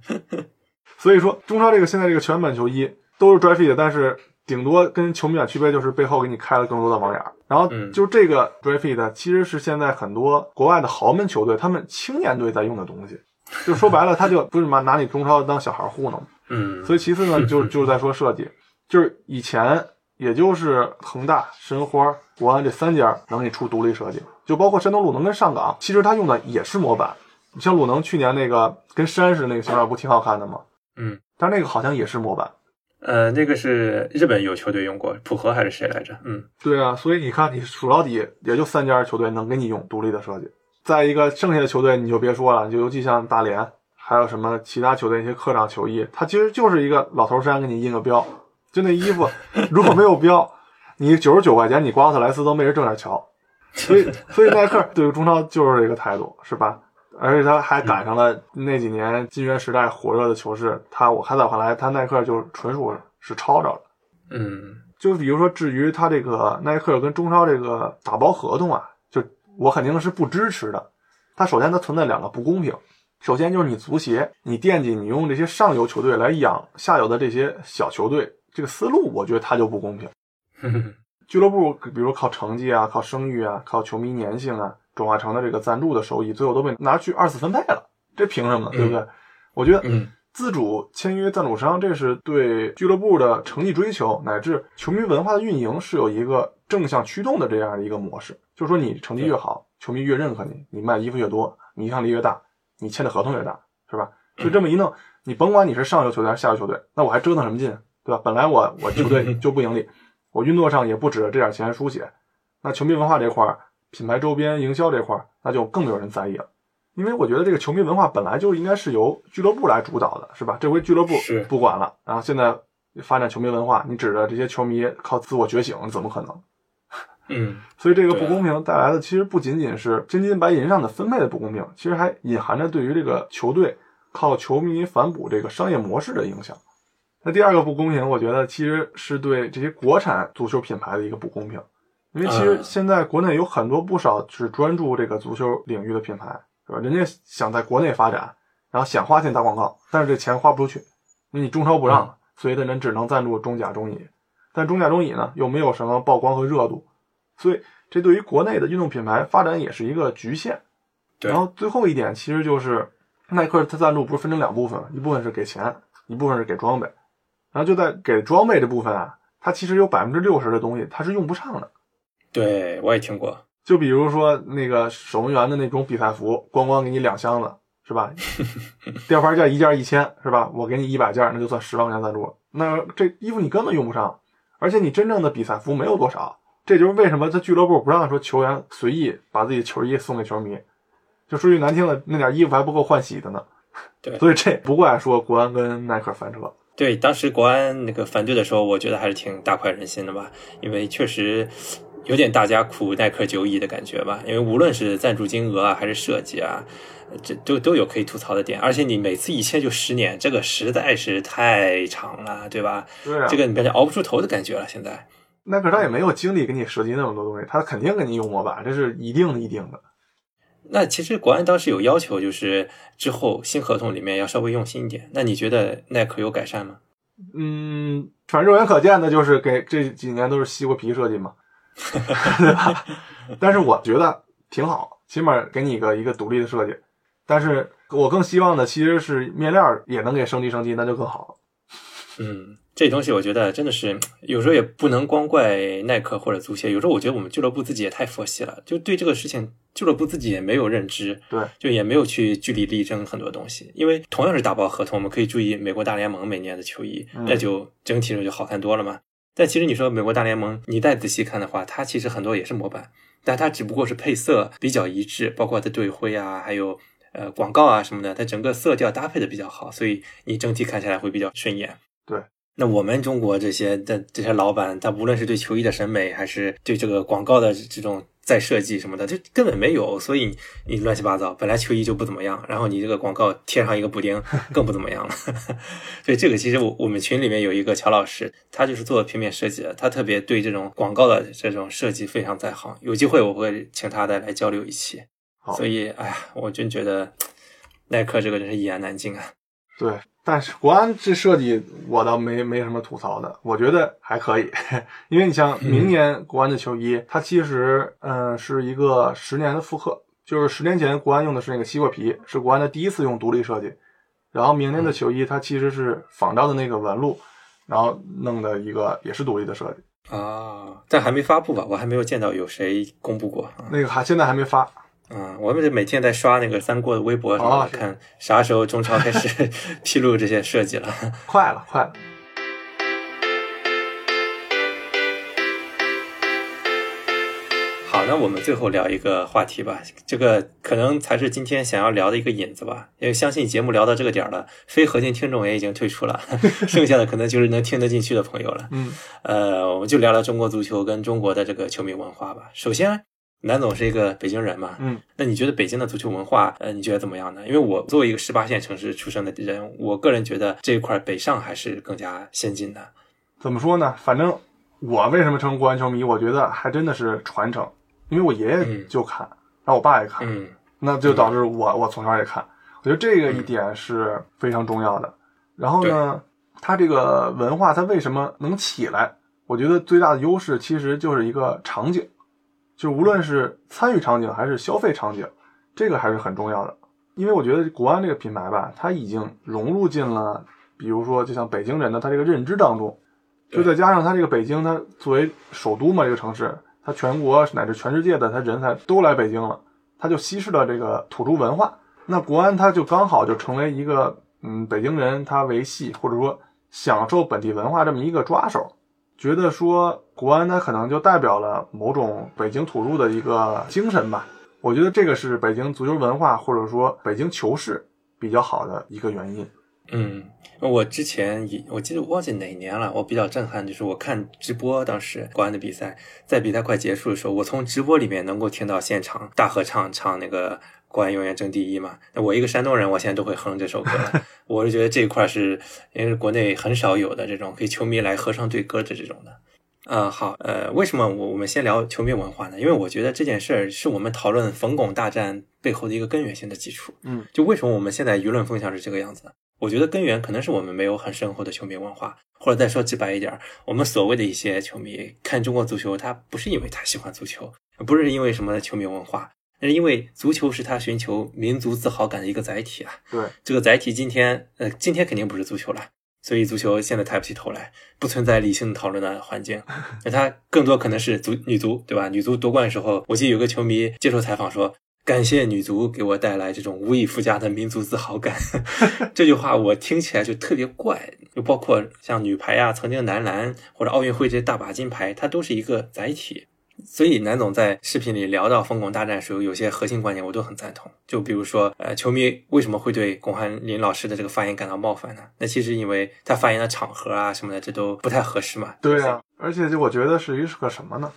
所以说，中超这个现在这个全版球衣都是 Dryfit，但是。顶多跟球迷的区别就是背后给你开了更多的网眼，然后就这个 Dryfit 其实是现在很多国外的豪门球队他们青年队在用的东西，就说白了，他就不是嘛拿你中超当小孩糊弄。嗯，所以其次呢，就就是在说设计，就是以前也就是恒大、申花、国安这三家能给你出独立设计，就包括山东鲁能跟上港，其实他用的也是模板。你像鲁能去年那个跟山似的那个形状不挺好看的吗？嗯，但那个好像也是模板。呃，那个是日本有球队用过，浦和还是谁来着？嗯，对啊，所以你看，你数到底也就三家球队能给你用独立的设计，再一个剩下的球队你就别说了，就尤其像大连，还有什么其他球队一些客场球衣，它其实就是一个老头衫给你印个标，就那衣服如果没有标，你九十九块钱你瓜特莱斯都没人正眼瞧，所以所以耐克对于中超就是这个态度，是吧？而且他还赶上了那几年金元时代火热的球市，他我看在我看来，他耐克就纯属是抄着了。嗯，就比如说，至于他这个耐克跟中超这个打包合同啊，就我肯定是不支持的。它首先它存在两个不公平，首先就是你足协，你惦记你用这些上游球队来养下游的这些小球队，这个思路，我觉得他就不公平。俱乐部比如靠成绩啊、靠声誉啊、靠球迷粘性啊，转化成的这个赞助的收益，最后都被拿去二次分配了，这凭什么？对不对？我觉得，自主签约赞助商，这是对俱乐部的成绩追求乃至球迷文化的运营是有一个正向驱动的这样的一个模式。就是说，你成绩越好，球迷越认可你，你卖衣服越多，你影响力越大，你签的合同越大，是吧？就这么一弄，你甭管你是上游球队还是下游球队，那我还折腾什么劲，对吧？本来我我球队就不盈利。我运作上也不止这点钱书写，那球迷文化这块儿、品牌周边营销这块儿，那就更没有人在意了。因为我觉得这个球迷文化本来就应该是由俱乐部来主导的，是吧？这回俱乐部不管了，然后现在发展球迷文化，你指着这些球迷靠自我觉醒，怎么可能？嗯，所以这个不公平带来的其实不仅仅是真金白银上的分配的不公平，其实还隐含着对于这个球队靠球迷反哺这个商业模式的影响。那第二个不公平，我觉得其实是对这些国产足球品牌的一个不公平，因为其实现在国内有很多不少是专注这个足球领域的品牌，是吧？人家想在国内发展，然后想花钱打广告，但是这钱花不出去，因为你中超不让，所以的人只能赞助中甲、中乙，但中甲、中乙呢又没有什么曝光和热度，所以这对于国内的运动品牌发展也是一个局限。然后最后一点，其实就是耐克它赞助不是分成两部分，一部分是给钱，一部分是给装备。然后就在给装备这部分啊，它其实有百分之六十的东西它是用不上的。对，我也听过。就比如说那个守门员的那种比赛服，咣咣给你两箱子，是吧？吊牌件一件一千，是吧？我给你一百件，那就算十万块钱赞助了。那这衣服你根本用不上，而且你真正的比赛服没有多少。这就是为什么他俱乐部不让说球员随意把自己球衣送给球迷。就说句难听的，那点衣服还不够换洗的呢。对，所以这不怪说国安跟耐克翻车。对，当时国安那个反对的时候，我觉得还是挺大快人心的吧，因为确实有点大家苦耐克久矣的感觉吧。因为无论是赞助金额啊，还是设计啊，这都都有可以吐槽的点。而且你每次一签就十年，这个实在是太长了，对吧？对啊，这个你感觉熬不出头的感觉了。现在耐克他也没有精力给你设计那么多东西，他肯定给你用模板，这是一定的一定的。那其实国安当时有要求，就是之后新合同里面要稍微用心一点。那你觉得耐克有改善吗？嗯，反正肉眼可见的就是给这几年都是西瓜皮设计嘛，对吧？但是我觉得挺好，起码给你一个一个独立的设计。但是我更希望的其实是面料也能给升级升级，那就更好了。嗯。这东西我觉得真的是有时候也不能光怪耐克或者足协，有时候我觉得我们俱乐部自己也太佛系了，就对这个事情俱乐部自己也没有认知，对，就也没有去据理力争很多东西。因为同样是打包合同，我们可以注意美国大联盟每年的球衣，那就整体上就好看多了嘛。但其实你说美国大联盟，你再仔细看的话，它其实很多也是模板，但它只不过是配色比较一致，包括它队徽啊，还有呃广告啊什么的，它整个色调搭配的比较好，所以你整体看起来会比较顺眼。对。那我们中国这些的这些老板，他无论是对球衣的审美，还是对这个广告的这种再设计什么的，就根本没有。所以你乱七八糟，本来球衣就不怎么样，然后你这个广告贴上一个补丁，更不怎么样了。所以这个其实我我们群里面有一个乔老师，他就是做平面设计的，他特别对这种广告的这种设计非常在行。有机会我会请他再来交流一期。所以哎呀，我真觉得耐克这个真是一言难尽啊。对。但是国安这设计我倒没没什么吐槽的，我觉得还可以，因为你像明年国安的球衣，它其实嗯是一个十年的复刻，就是十年前国安用的是那个西瓜皮，是国安的第一次用独立设计，然后明年的球衣它其实是仿照的那个纹路，然后弄的一个也是独立的设计啊，但还没发布吧？我还没有见到有谁公布过，那个还现在还没发。嗯，我们每天在刷那个三过的微博什么的，看啥时候中超开始 披露这些设计了。快了，快了。好，那我们最后聊一个话题吧，这个可能才是今天想要聊的一个引子吧。因为相信节目聊到这个点儿了，非核心听众也已经退出了，剩下的可能就是能听得进去的朋友了。嗯，呃，我们就聊聊中国足球跟中国的这个球迷文化吧。首先。南总是一个北京人嘛，嗯，那你觉得北京的足球文化，呃，你觉得怎么样呢？因为我作为一个十八线城市出生的人，我个人觉得这一块北上还是更加先进的。怎么说呢？反正我为什么成为国安球迷？我觉得还真的是传承，因为我爷爷就看，然后我爸也看，嗯，那就导致我我从小也看。我觉得这个一点是非常重要的。然后呢，它这个文化它为什么能起来？我觉得最大的优势其实就是一个场景，就无论是参与场景还是消费场景，这个还是很重要的。因为我觉得国安这个品牌吧，它已经融入进了，比如说就像北京人的他这个认知当中，就再加上它这个北京，它作为首都嘛，这个城市，它全国乃至全世界的它人才都来北京了，它就稀释了这个土著文化。那国安它就刚好就成为一个，嗯，北京人他维系或者说享受本地文化这么一个抓手。觉得说国安它可能就代表了某种北京土著的一个精神吧。我觉得这个是北京足球文化或者说北京球市比较好的一个原因。嗯，我之前也我记得忘记哪年了，我比较震撼，就是我看直播当时国安的比赛，在比赛快结束的时候，我从直播里面能够听到现场大合唱唱那个。国安永远争第一嘛？那我一个山东人，我现在都会哼这首歌。我是觉得这一块是，因为国内很少有的这种可以球迷来合唱对歌的这种的。嗯，好，呃，为什么我我们先聊球迷文化呢？因为我觉得这件事儿是我们讨论冯巩大战背后的一个根源性的基础。嗯，就为什么我们现在舆论风向是这个样子？我觉得根源可能是我们没有很深厚的球迷文化，或者再说直白一点，我们所谓的一些球迷看中国足球，他不是因为他喜欢足球，不是因为什么球迷文化。那因为足球是他寻求民族自豪感的一个载体啊。对，这个载体今天，呃，今天肯定不是足球了，所以足球现在抬不起头来，不存在理性讨论的环境。那他更多可能是足女足，对吧？女足夺冠的时候，我记得有个球迷接受采访说：“感谢女足给我带来这种无以复加的民族自豪感。”这句话我听起来就特别怪。就包括像女排啊，曾经男篮或者奥运会这些大把金牌，它都是一个载体。所以南总在视频里聊到冯巩大战时候，有些核心观点我都很赞同。就比如说，呃，球迷为什么会对巩汉林老师的这个发言感到冒犯呢？那其实因为他发言的场合啊什么的，这都不太合适嘛。对呀，而且就我觉得是一个什么呢？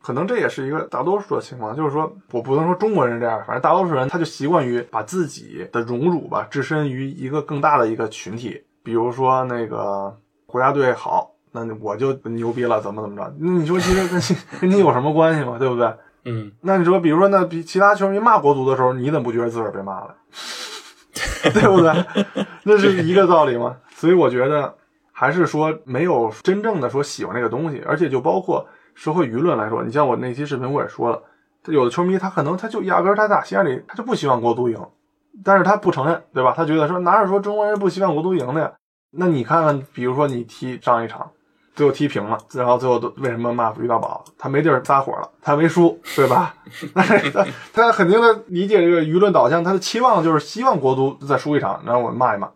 可能这也是一个大多数的情况，就是说我不能说中国人这样，反正大多数人他就习惯于把自己的荣辱吧置身于一个更大的一个群体，比如说那个国家队好。那我就牛逼了，怎么怎么着？那你说其实跟跟你有什么关系吗？对不对？嗯。那你说，比如说，那比其他球迷骂国足的时候，你怎么不觉得自个儿被骂了？对不对？那是一个道理吗？所以我觉得还是说没有真正的说喜欢这个东西，而且就包括社会舆论来说，你像我那期视频我也说了，有的球迷他可能他就压根他打心眼里他就不希望国足赢，但是他不承认，对吧？他觉得说哪有说中国人不希望国足赢的呀？那你看看，比如说你踢上一场。最后踢平了，然后最后都为什么骂于大宝？他没地儿撒火了，他没输，对吧？他他肯定的理解这个舆论导向，他的期望就是希望国足再输一场，然后我骂一骂。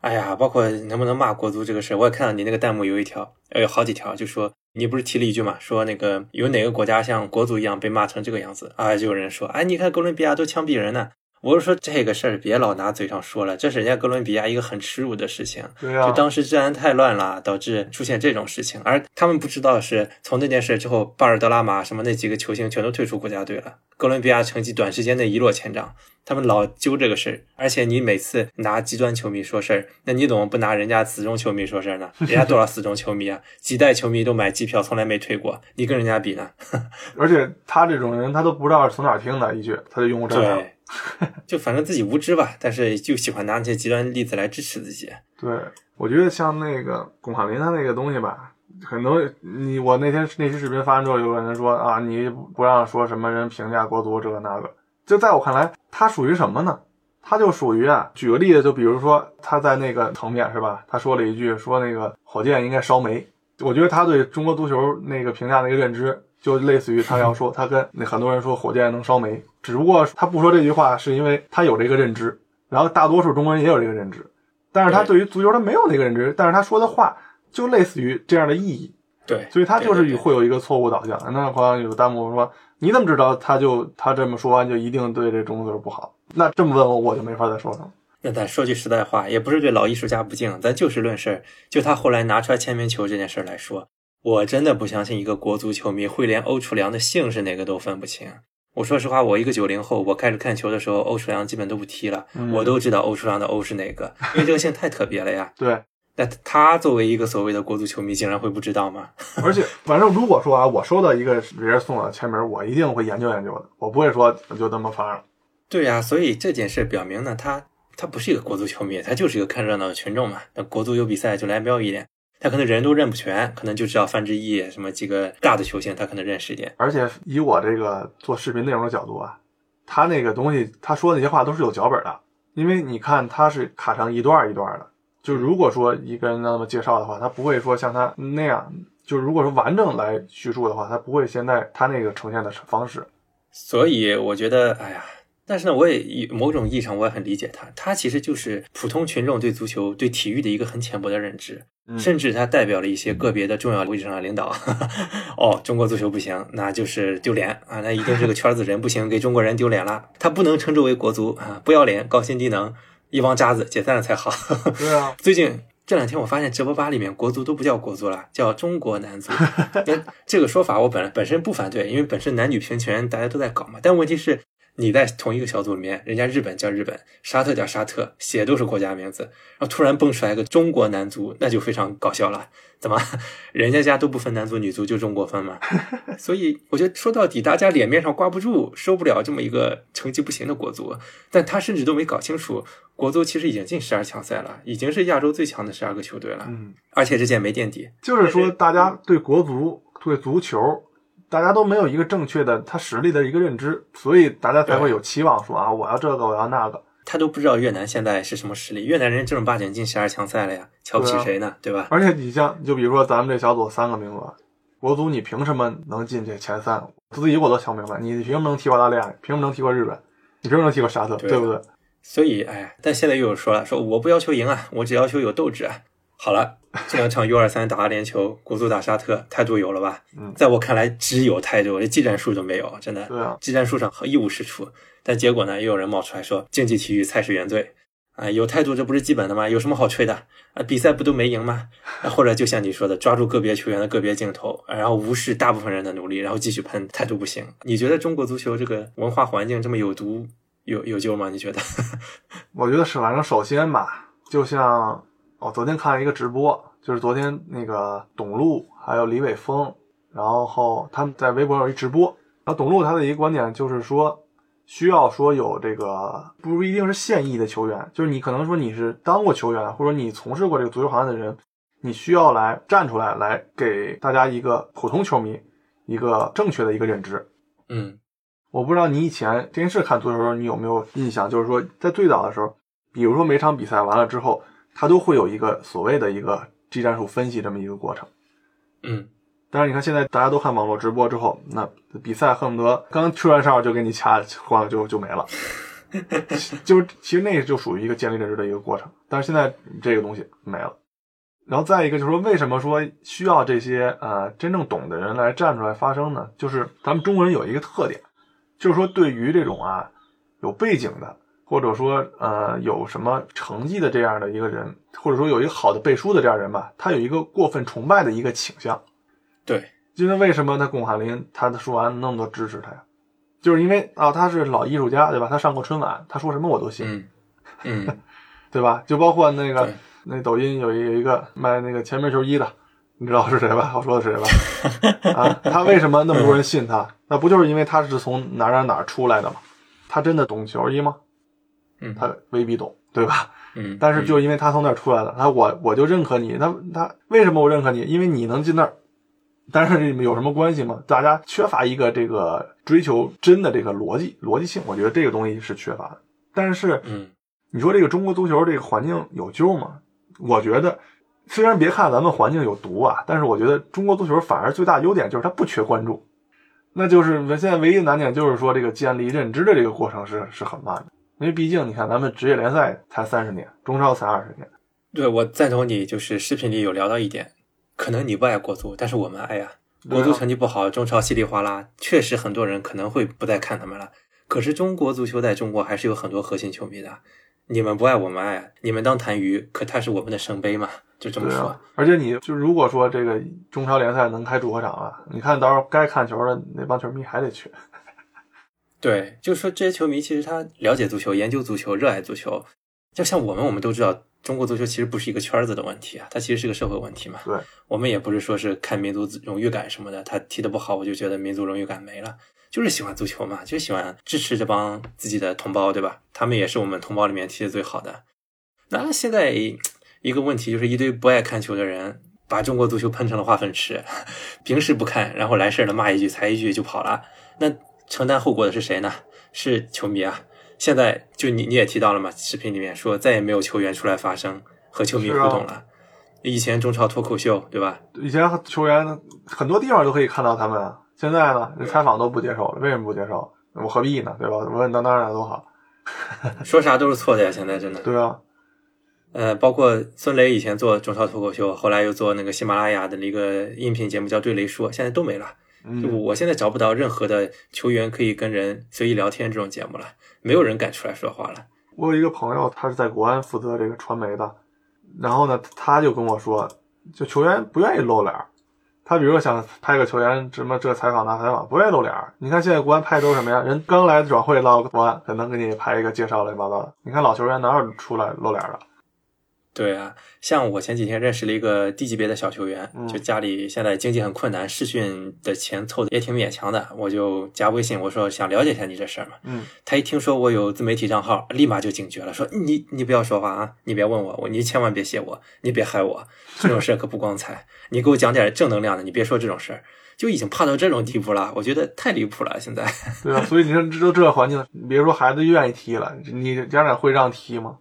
哎呀，包括能不能骂国足这个事，我也看到你那个弹幕有一条，呃，有好几条，就说你不是提了一句嘛，说那个有哪个国家像国足一样被骂成这个样子啊？就有人说，哎，你看哥伦比亚都枪毙人呢。我是说这个事儿别老拿嘴上说了，这是人家哥伦比亚一个很耻辱的事情。对啊，就当时治安太乱了，导致出现这种事情。而他们不知道是从那件事之后，巴尔德拉马什么那几个球星全都退出国家队了，哥伦比亚成绩短时间内一落千丈。他们老揪这个事儿，而且你每次拿极端球迷说事儿，那你怎么不拿人家死忠球迷说事儿呢？人家多少死忠球迷啊，几代球迷都买机票，从来没退过，你跟人家比呢？而且他这种人，他都不知道是从哪听的一句，他就用过这个。就反正自己无知吧，但是就喜欢拿那些极端例子来支持自己。对，我觉得像那个巩汉林他那个东西吧，很多你我那天那期视频发完之后，有个人说啊，你不让说什么人评价国足这个那个，就在我看来，他属于什么呢？他就属于啊，举个例子，就比如说他在那个层面是吧？他说了一句说那个火箭应该烧煤，我觉得他对中国足球那个评价那个认知。就类似于他要说，他跟那很多人说火箭能烧煤，只不过他不说这句话，是因为他有这个认知，然后大多数中国人也有这个认知，但是他对于足球他没有那个认知，但是他说的话就类似于这样的意义，对，所以他就是会有一个错误导向。那好像有弹幕说，你怎么知道他就他这么说完就一定对这中国足球不好？那这么问我，我就没法再说了。那咱说句实在话，也不是对老艺术家不敬，咱就事论事，就他后来拿出来签名球这件事来说。我真的不相信一个国足球迷会连欧楚良的姓是哪个都分不清。我说实话，我一个九零后，我开始看球的时候，欧楚良基本都不踢了，我都知道欧楚良的欧是哪个，因为这个姓太特别了呀。对，那他作为一个所谓的国足球迷，竟然会不知道吗？而且，反正如果说啊，我收到一个别人送的签名，我一定会研究研究的，我不会说就这么发了。对呀，所以这件事表明呢，他他不是一个国足球迷，他就是一个看热闹的群众嘛。那国足有比赛就来瞄一点，他可能人都认不全，可能就知道范志毅什么几个大的球星，他可能认识一点。而且以我这个做视频内容的角度啊，他那个东西他说那些话都是有脚本的，因为你看他是卡成一段一段的。就如果说一个人那么介绍的话，他不会说像他那样，就如果说完整来叙述的话，他不会现在他那个呈现的方式。所以我觉得，哎呀。但是呢，我也以某种意义上我也很理解他，他其实就是普通群众对足球、对体育的一个很浅薄的认知，甚至他代表了一些个别的重要位置上的领导。哦，中国足球不行，那就是丢脸啊！那一定是个圈子人不行，给中国人丢脸了。他不能称之为国足啊，不要脸、高薪低能、一帮渣子，解散了才好。对啊，最近这两天我发现直播吧里面国足都不叫国足了，叫中国男足。那这个说法我本本身不反对，因为本身男女平权大家都在搞嘛。但问题是。你在同一个小组里面，人家日本叫日本，沙特叫沙特，写都是国家名字，然后突然蹦出来个中国男足，那就非常搞笑了。怎么，人家家都不分男足女足，就中国分吗？所以我觉得说到底，大家脸面上挂不住，受不了这么一个成绩不行的国足。但他甚至都没搞清楚，国足其实已经进十二强赛了，已经是亚洲最强的十二个球队了。嗯，而且这届没垫底，就是说大家对国足、对足球。大家都没有一个正确的他实力的一个认知，所以大家才会有期望说啊，我要这个，我要那个。他都不知道越南现在是什么实力，越南人正儿八经进十二强赛了呀，瞧不起谁呢？对吧？而且你像，就比如说咱们这小组三个名额，国足你凭什么能进这前三？自己我都想不明白，你凭什么能踢澳大利亚？凭什么能踢过日本？你凭什么能踢过沙特？对不对？所以，哎，但现在又有说了，说我不要求赢啊，我只要求有斗志啊。好了，这两场 U 二三打阿联酋，国足打沙特，态度有了吧？嗯，在我看来只有态度，这技战术都没有，真的。对啊，技战术上一无是处。但结果呢，又有人冒出来说竞技体育才是原罪啊！有态度这不是基本的吗？有什么好吹的啊？比赛不都没赢吗？或者就像你说的，抓住个别球员的个别镜头，然后无视大部分人的努力，然后继续喷，态度不行。你觉得中国足球这个文化环境这么有毒，有有救吗？你觉得？我觉得是，反正首先吧，就像我昨天看了一个直播。就是昨天那个董路还有李伟峰，然后他们在微博有一直播。然后董路他的一个观点就是说，需要说有这个不一定是现役的球员，就是你可能说你是当过球员，或者你从事过这个足球行业的人，你需要来站出来，来给大家一个普通球迷一个正确的一个认知。嗯，我不知道你以前电视看足球的时候你有没有印象，就是说在最早的时候，比如说每场比赛完了之后，他都会有一个所谓的一个。技战术分析这么一个过程，嗯，但是你看现在大家都看网络直播之后，那比赛恨不得刚吹完哨就给你掐慌就就没了，就是其实那就属于一个建立认知的一个过程。但是现在这个东西没了，然后再一个就是说，为什么说需要这些呃真正懂的人来站出来发声呢？就是咱们中国人有一个特点，就是说对于这种啊有背景的。或者说，呃，有什么成绩的这样的一个人，或者说有一个好的背书的这样人吧，他有一个过分崇拜的一个倾向。对，今天为什么他巩汉林他的说完那么多支持他呀？就是因为啊，他是老艺术家，对吧？他上过春晚，他说什么我都信。嗯，嗯，对吧？就包括那个那抖音有一有一个卖那个前面球衣的，你知道是谁吧？我说的是谁吧？啊，他为什么那么多人信他？那不就是因为他是从哪哪哪出来的吗？他真的懂球衣吗？嗯，他未必懂，对吧？嗯，但是就因为他从那儿出来了，他我我就认可你。他他为什么我认可你？因为你能进那儿。但是这有什么关系吗？大家缺乏一个这个追求真的这个逻辑逻辑性，我觉得这个东西是缺乏的。但是，嗯，你说这个中国足球这个环境有救吗？我觉得，虽然别看咱们环境有毒啊，但是我觉得中国足球反而最大优点就是它不缺关注。那就是现在唯一的难点就是说这个建立认知的这个过程是是很慢的。因为毕竟，你看咱们职业联赛才三十年，中超才二十年。对，我赞同你，就是视频里有聊到一点，可能你不爱国足，但是我们爱呀。国足成绩不好，中超稀里哗啦，确实很多人可能会不再看他们了。可是中国足球在中国还是有很多核心球迷的。你们不爱我们爱，你们当痰盂，可他是我们的圣杯嘛，就这么说。而且你就如果说这个中超联赛能开主客场啊，你看到时候该看球的那帮球迷还得去。对，就是说这些球迷其实他了解足球、研究足球、热爱足球，就像我们，我们都知道中国足球其实不是一个圈子的问题啊，它其实是个社会问题嘛。对，我们也不是说是看民族荣誉感什么的，他踢得不好，我就觉得民族荣誉感没了，就是喜欢足球嘛，就喜欢支持这帮自己的同胞，对吧？他们也是我们同胞里面踢得最好的。那现在一个问题就是一堆不爱看球的人把中国足球喷成了化粪池，平时不看，然后来事儿了骂一句踩一句就跑了，那承担后果的是谁呢？是球迷啊。现在就你你也提到了嘛，视频里面说再也没有球员出来发声和球迷互动了。以前中超脱口秀对吧？以前球员很多地方都可以看到他们，现在呢，采访都不接受了。为什么不接受？我何必呢？对吧？稳稳当当的多好。说啥都是错的呀！现在真的。对啊。呃，包括孙雷以前做中超脱口秀，后来又做那个喜马拉雅的一个音频节目叫《对雷说》，现在都没了。就我现在找不到任何的球员可以跟人随意聊天这种节目了。没有人敢出来说话了。我有一个朋友，他是在国安负责这个传媒的，然后呢，他就跟我说，就球员不愿意露脸。他比如说想拍个球员什么这采访那采访，不愿意露脸。你看现在国安拍都是什么呀？人刚来转会到国安，可能给你拍一个介绍乱七八糟的。你看老球员哪有出来露脸的？对啊，像我前几天认识了一个低级别的小球员，就家里现在经济很困难，试训的钱凑的也挺勉强的，我就加微信，我说想了解一下你这事儿嘛。嗯，他一听说我有自媒体账号，立马就警觉了，说你你不要说话啊，你别问我，我你千万别写我，你别害我，这种事儿可不光彩，你给我讲点正能量的，你别说这种事儿，就已经怕到这种地步了，我觉得太离谱了，现在。对啊，所以你说这都这环境，别说孩子愿意踢了，你家长会让踢吗？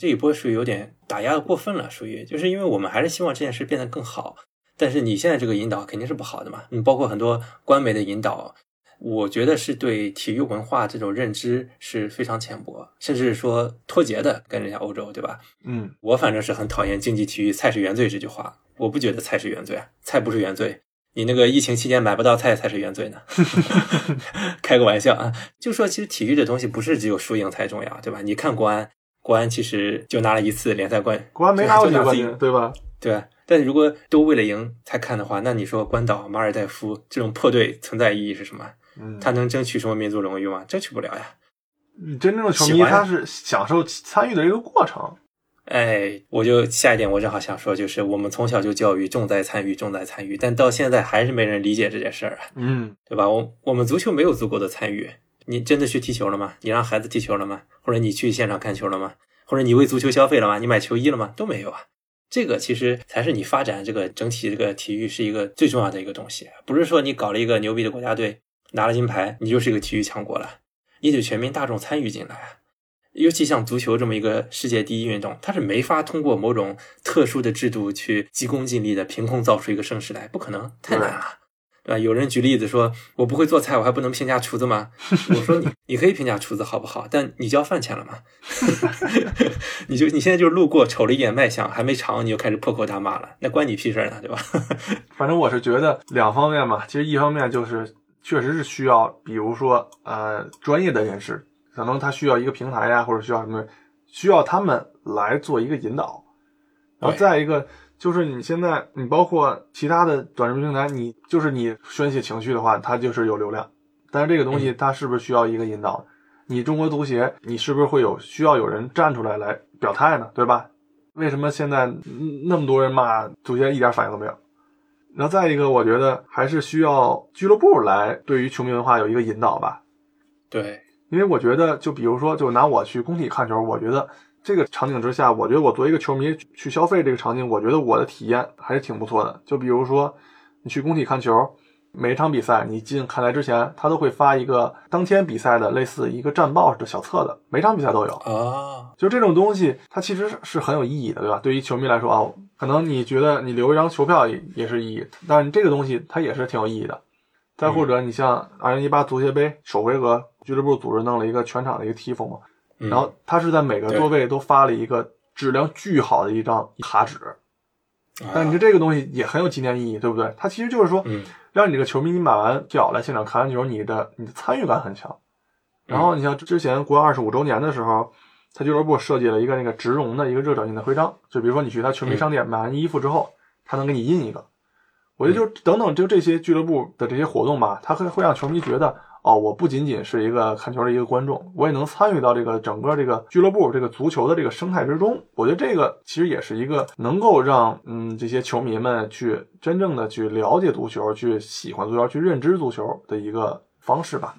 这一波属于有点打压的过分了，属于就是因为我们还是希望这件事变得更好，但是你现在这个引导肯定是不好的嘛。你包括很多官媒的引导，我觉得是对体育文化这种认知是非常浅薄，甚至说脱节的，跟人家欧洲，对吧？嗯，我反正是很讨厌竞技体育菜是原罪这句话，我不觉得菜是原罪，菜不是原罪，你那个疫情期间买不到菜才是原罪呢。开个玩笑啊，就说其实体育这东西不是只有输赢才重要，对吧？你看国安。国安其实就拿了一次联赛冠，国安没拿过冠军，对吧？对。但如果都为了赢才看的话，那你说关岛、马尔代夫这种破队存在意义是什么？嗯，他能争取什么民族荣誉吗？争取不了呀。真正的球迷他是享受参与的一个过程。哎，我就下一点，我正好想说，就是我们从小就教育重在参与，重在参与，但到现在还是没人理解这件事儿啊。嗯，对吧？我我们足球没有足够的参与。你真的去踢球了吗？你让孩子踢球了吗？或者你去现场看球了吗？或者你为足球消费了吗？你买球衣了吗？都没有啊。这个其实才是你发展这个整体这个体育是一个最重要的一个东西。不是说你搞了一个牛逼的国家队拿了金牌，你就是一个体育强国了。你得全民大众参与进来啊。尤其像足球这么一个世界第一运动，它是没法通过某种特殊的制度去急功近利的，凭空造出一个盛世来，不可能，太难了。对吧？有人举例子说，我不会做菜，我还不能评价厨子吗？我说你，你可以评价厨子好不好？但你交饭钱了吗？你就你现在就是路过，瞅了一眼卖相，还没尝，你就开始破口大骂了，那关你屁事呢？对吧？反正我是觉得两方面嘛，其实一方面就是确实是需要，比如说呃专业的人士，可能他需要一个平台呀，或者需要什么，需要他们来做一个引导，然后再一个。就是你现在，你包括其他的短视频平台，你就是你宣泄情绪的话，它就是有流量。但是这个东西它是不是需要一个引导？你中国足协，你是不是会有需要有人站出来来表态呢？对吧？为什么现在那么多人骂足协一点反应都没有？然后再一个，我觉得还是需要俱乐部来对于球迷文化有一个引导吧。对，因为我觉得，就比如说，就拿我去工体看球，我觉得。这个场景之下，我觉得我作为一个球迷去消费这个场景，我觉得我的体验还是挺不错的。就比如说，你去工体看球，每一场比赛你进看台之前，他都会发一个当天比赛的类似一个战报的小册子，每场比赛都有啊。就这种东西，它其实是很有意义的，对吧？对于球迷来说啊，可能你觉得你留一张球票也也是意义，但是这个东西它也是挺有意义的。再或者你像二零一八足协杯首回合，俱乐部组织弄了一个全场的一个踢风嘛。然后他是在每个座位都发了一个质量巨好的一张卡纸，但你说这个东西也很有纪念意义，对不对？它其实就是说，让你这个球迷你买完票来现场看完球，你的你的参与感很强。然后你像之前国安二十五周年的时候，他俱乐部设计了一个那个植绒的一个热转印的徽章，就比如说你去他球迷商店买完衣服之后，他能给你印一个。我觉得就等等就这些俱乐部的这些活动吧，它会会让球迷觉得。哦，我不仅仅是一个看球的一个观众，我也能参与到这个整个这个俱乐部、这个足球的这个生态之中。我觉得这个其实也是一个能够让嗯这些球迷们去真正的去了解足球、去喜欢足球、去认知足球的一个方式吧。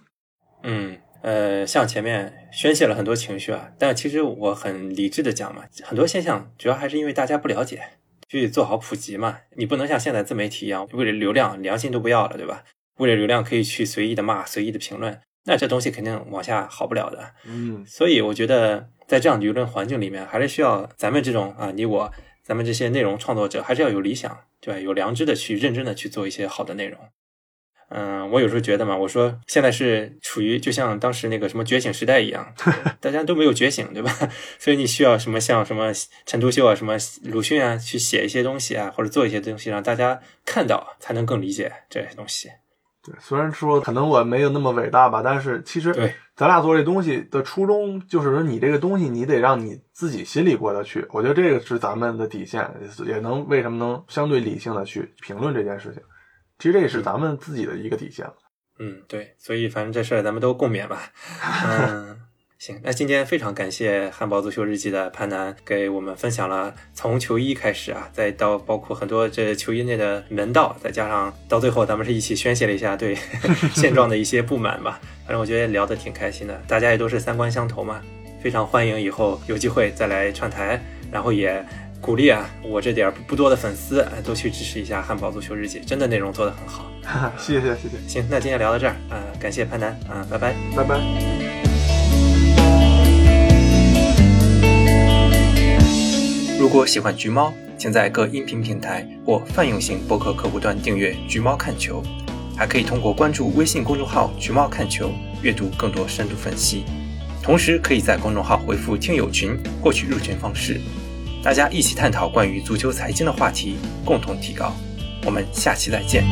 嗯，呃，像前面宣泄了很多情绪啊，但其实我很理智的讲嘛，很多现象主要还是因为大家不了解，去做好普及嘛。你不能像现在自媒体一样，为了流量良心都不要了，对吧？为了流量可以去随意的骂、随意的评论，那这东西肯定往下好不了的。嗯，所以我觉得在这样的舆论环境里面，还是需要咱们这种啊，你我，咱们这些内容创作者，还是要有理想，对吧？有良知的去认真的去做一些好的内容。嗯，我有时候觉得嘛，我说现在是处于就像当时那个什么觉醒时代一样，大家都没有觉醒，对吧？所以你需要什么像什么陈独秀啊、什么鲁迅啊，去写一些东西啊，或者做一些东西，让大家看到，才能更理解这些东西。对，虽然说可能我没有那么伟大吧，但是其实咱俩做这东西的初衷就是说，你这个东西你得让你自己心里过得去。我觉得这个是咱们的底线，也能为什么能相对理性的去评论这件事情。其实这也是咱们自己的一个底线嗯，对，所以反正这事儿咱们都共勉吧。嗯。行，那今天非常感谢汉堡足球日记的潘楠给我们分享了从球衣开始啊，再到包括很多这球衣内的门道，再加上到最后咱们是一起宣泄了一下对 现状的一些不满吧。反正我觉得聊得挺开心的，大家也都是三观相投嘛，非常欢迎以后有机会再来串台，然后也鼓励啊我这点不多的粉丝都去支持一下汉堡足球日记，真的内容做得很好。谢谢谢谢。行，那今天聊到这儿啊，感谢潘楠啊，拜拜拜拜。如果喜欢橘猫，请在各音频平台或泛用型博客客户端订阅《橘猫看球》，还可以通过关注微信公众号“橘猫看球”阅读更多深度分析。同时，可以在公众号回复“听友群”获取入群方式，大家一起探讨关于足球财经的话题，共同提高。我们下期再见。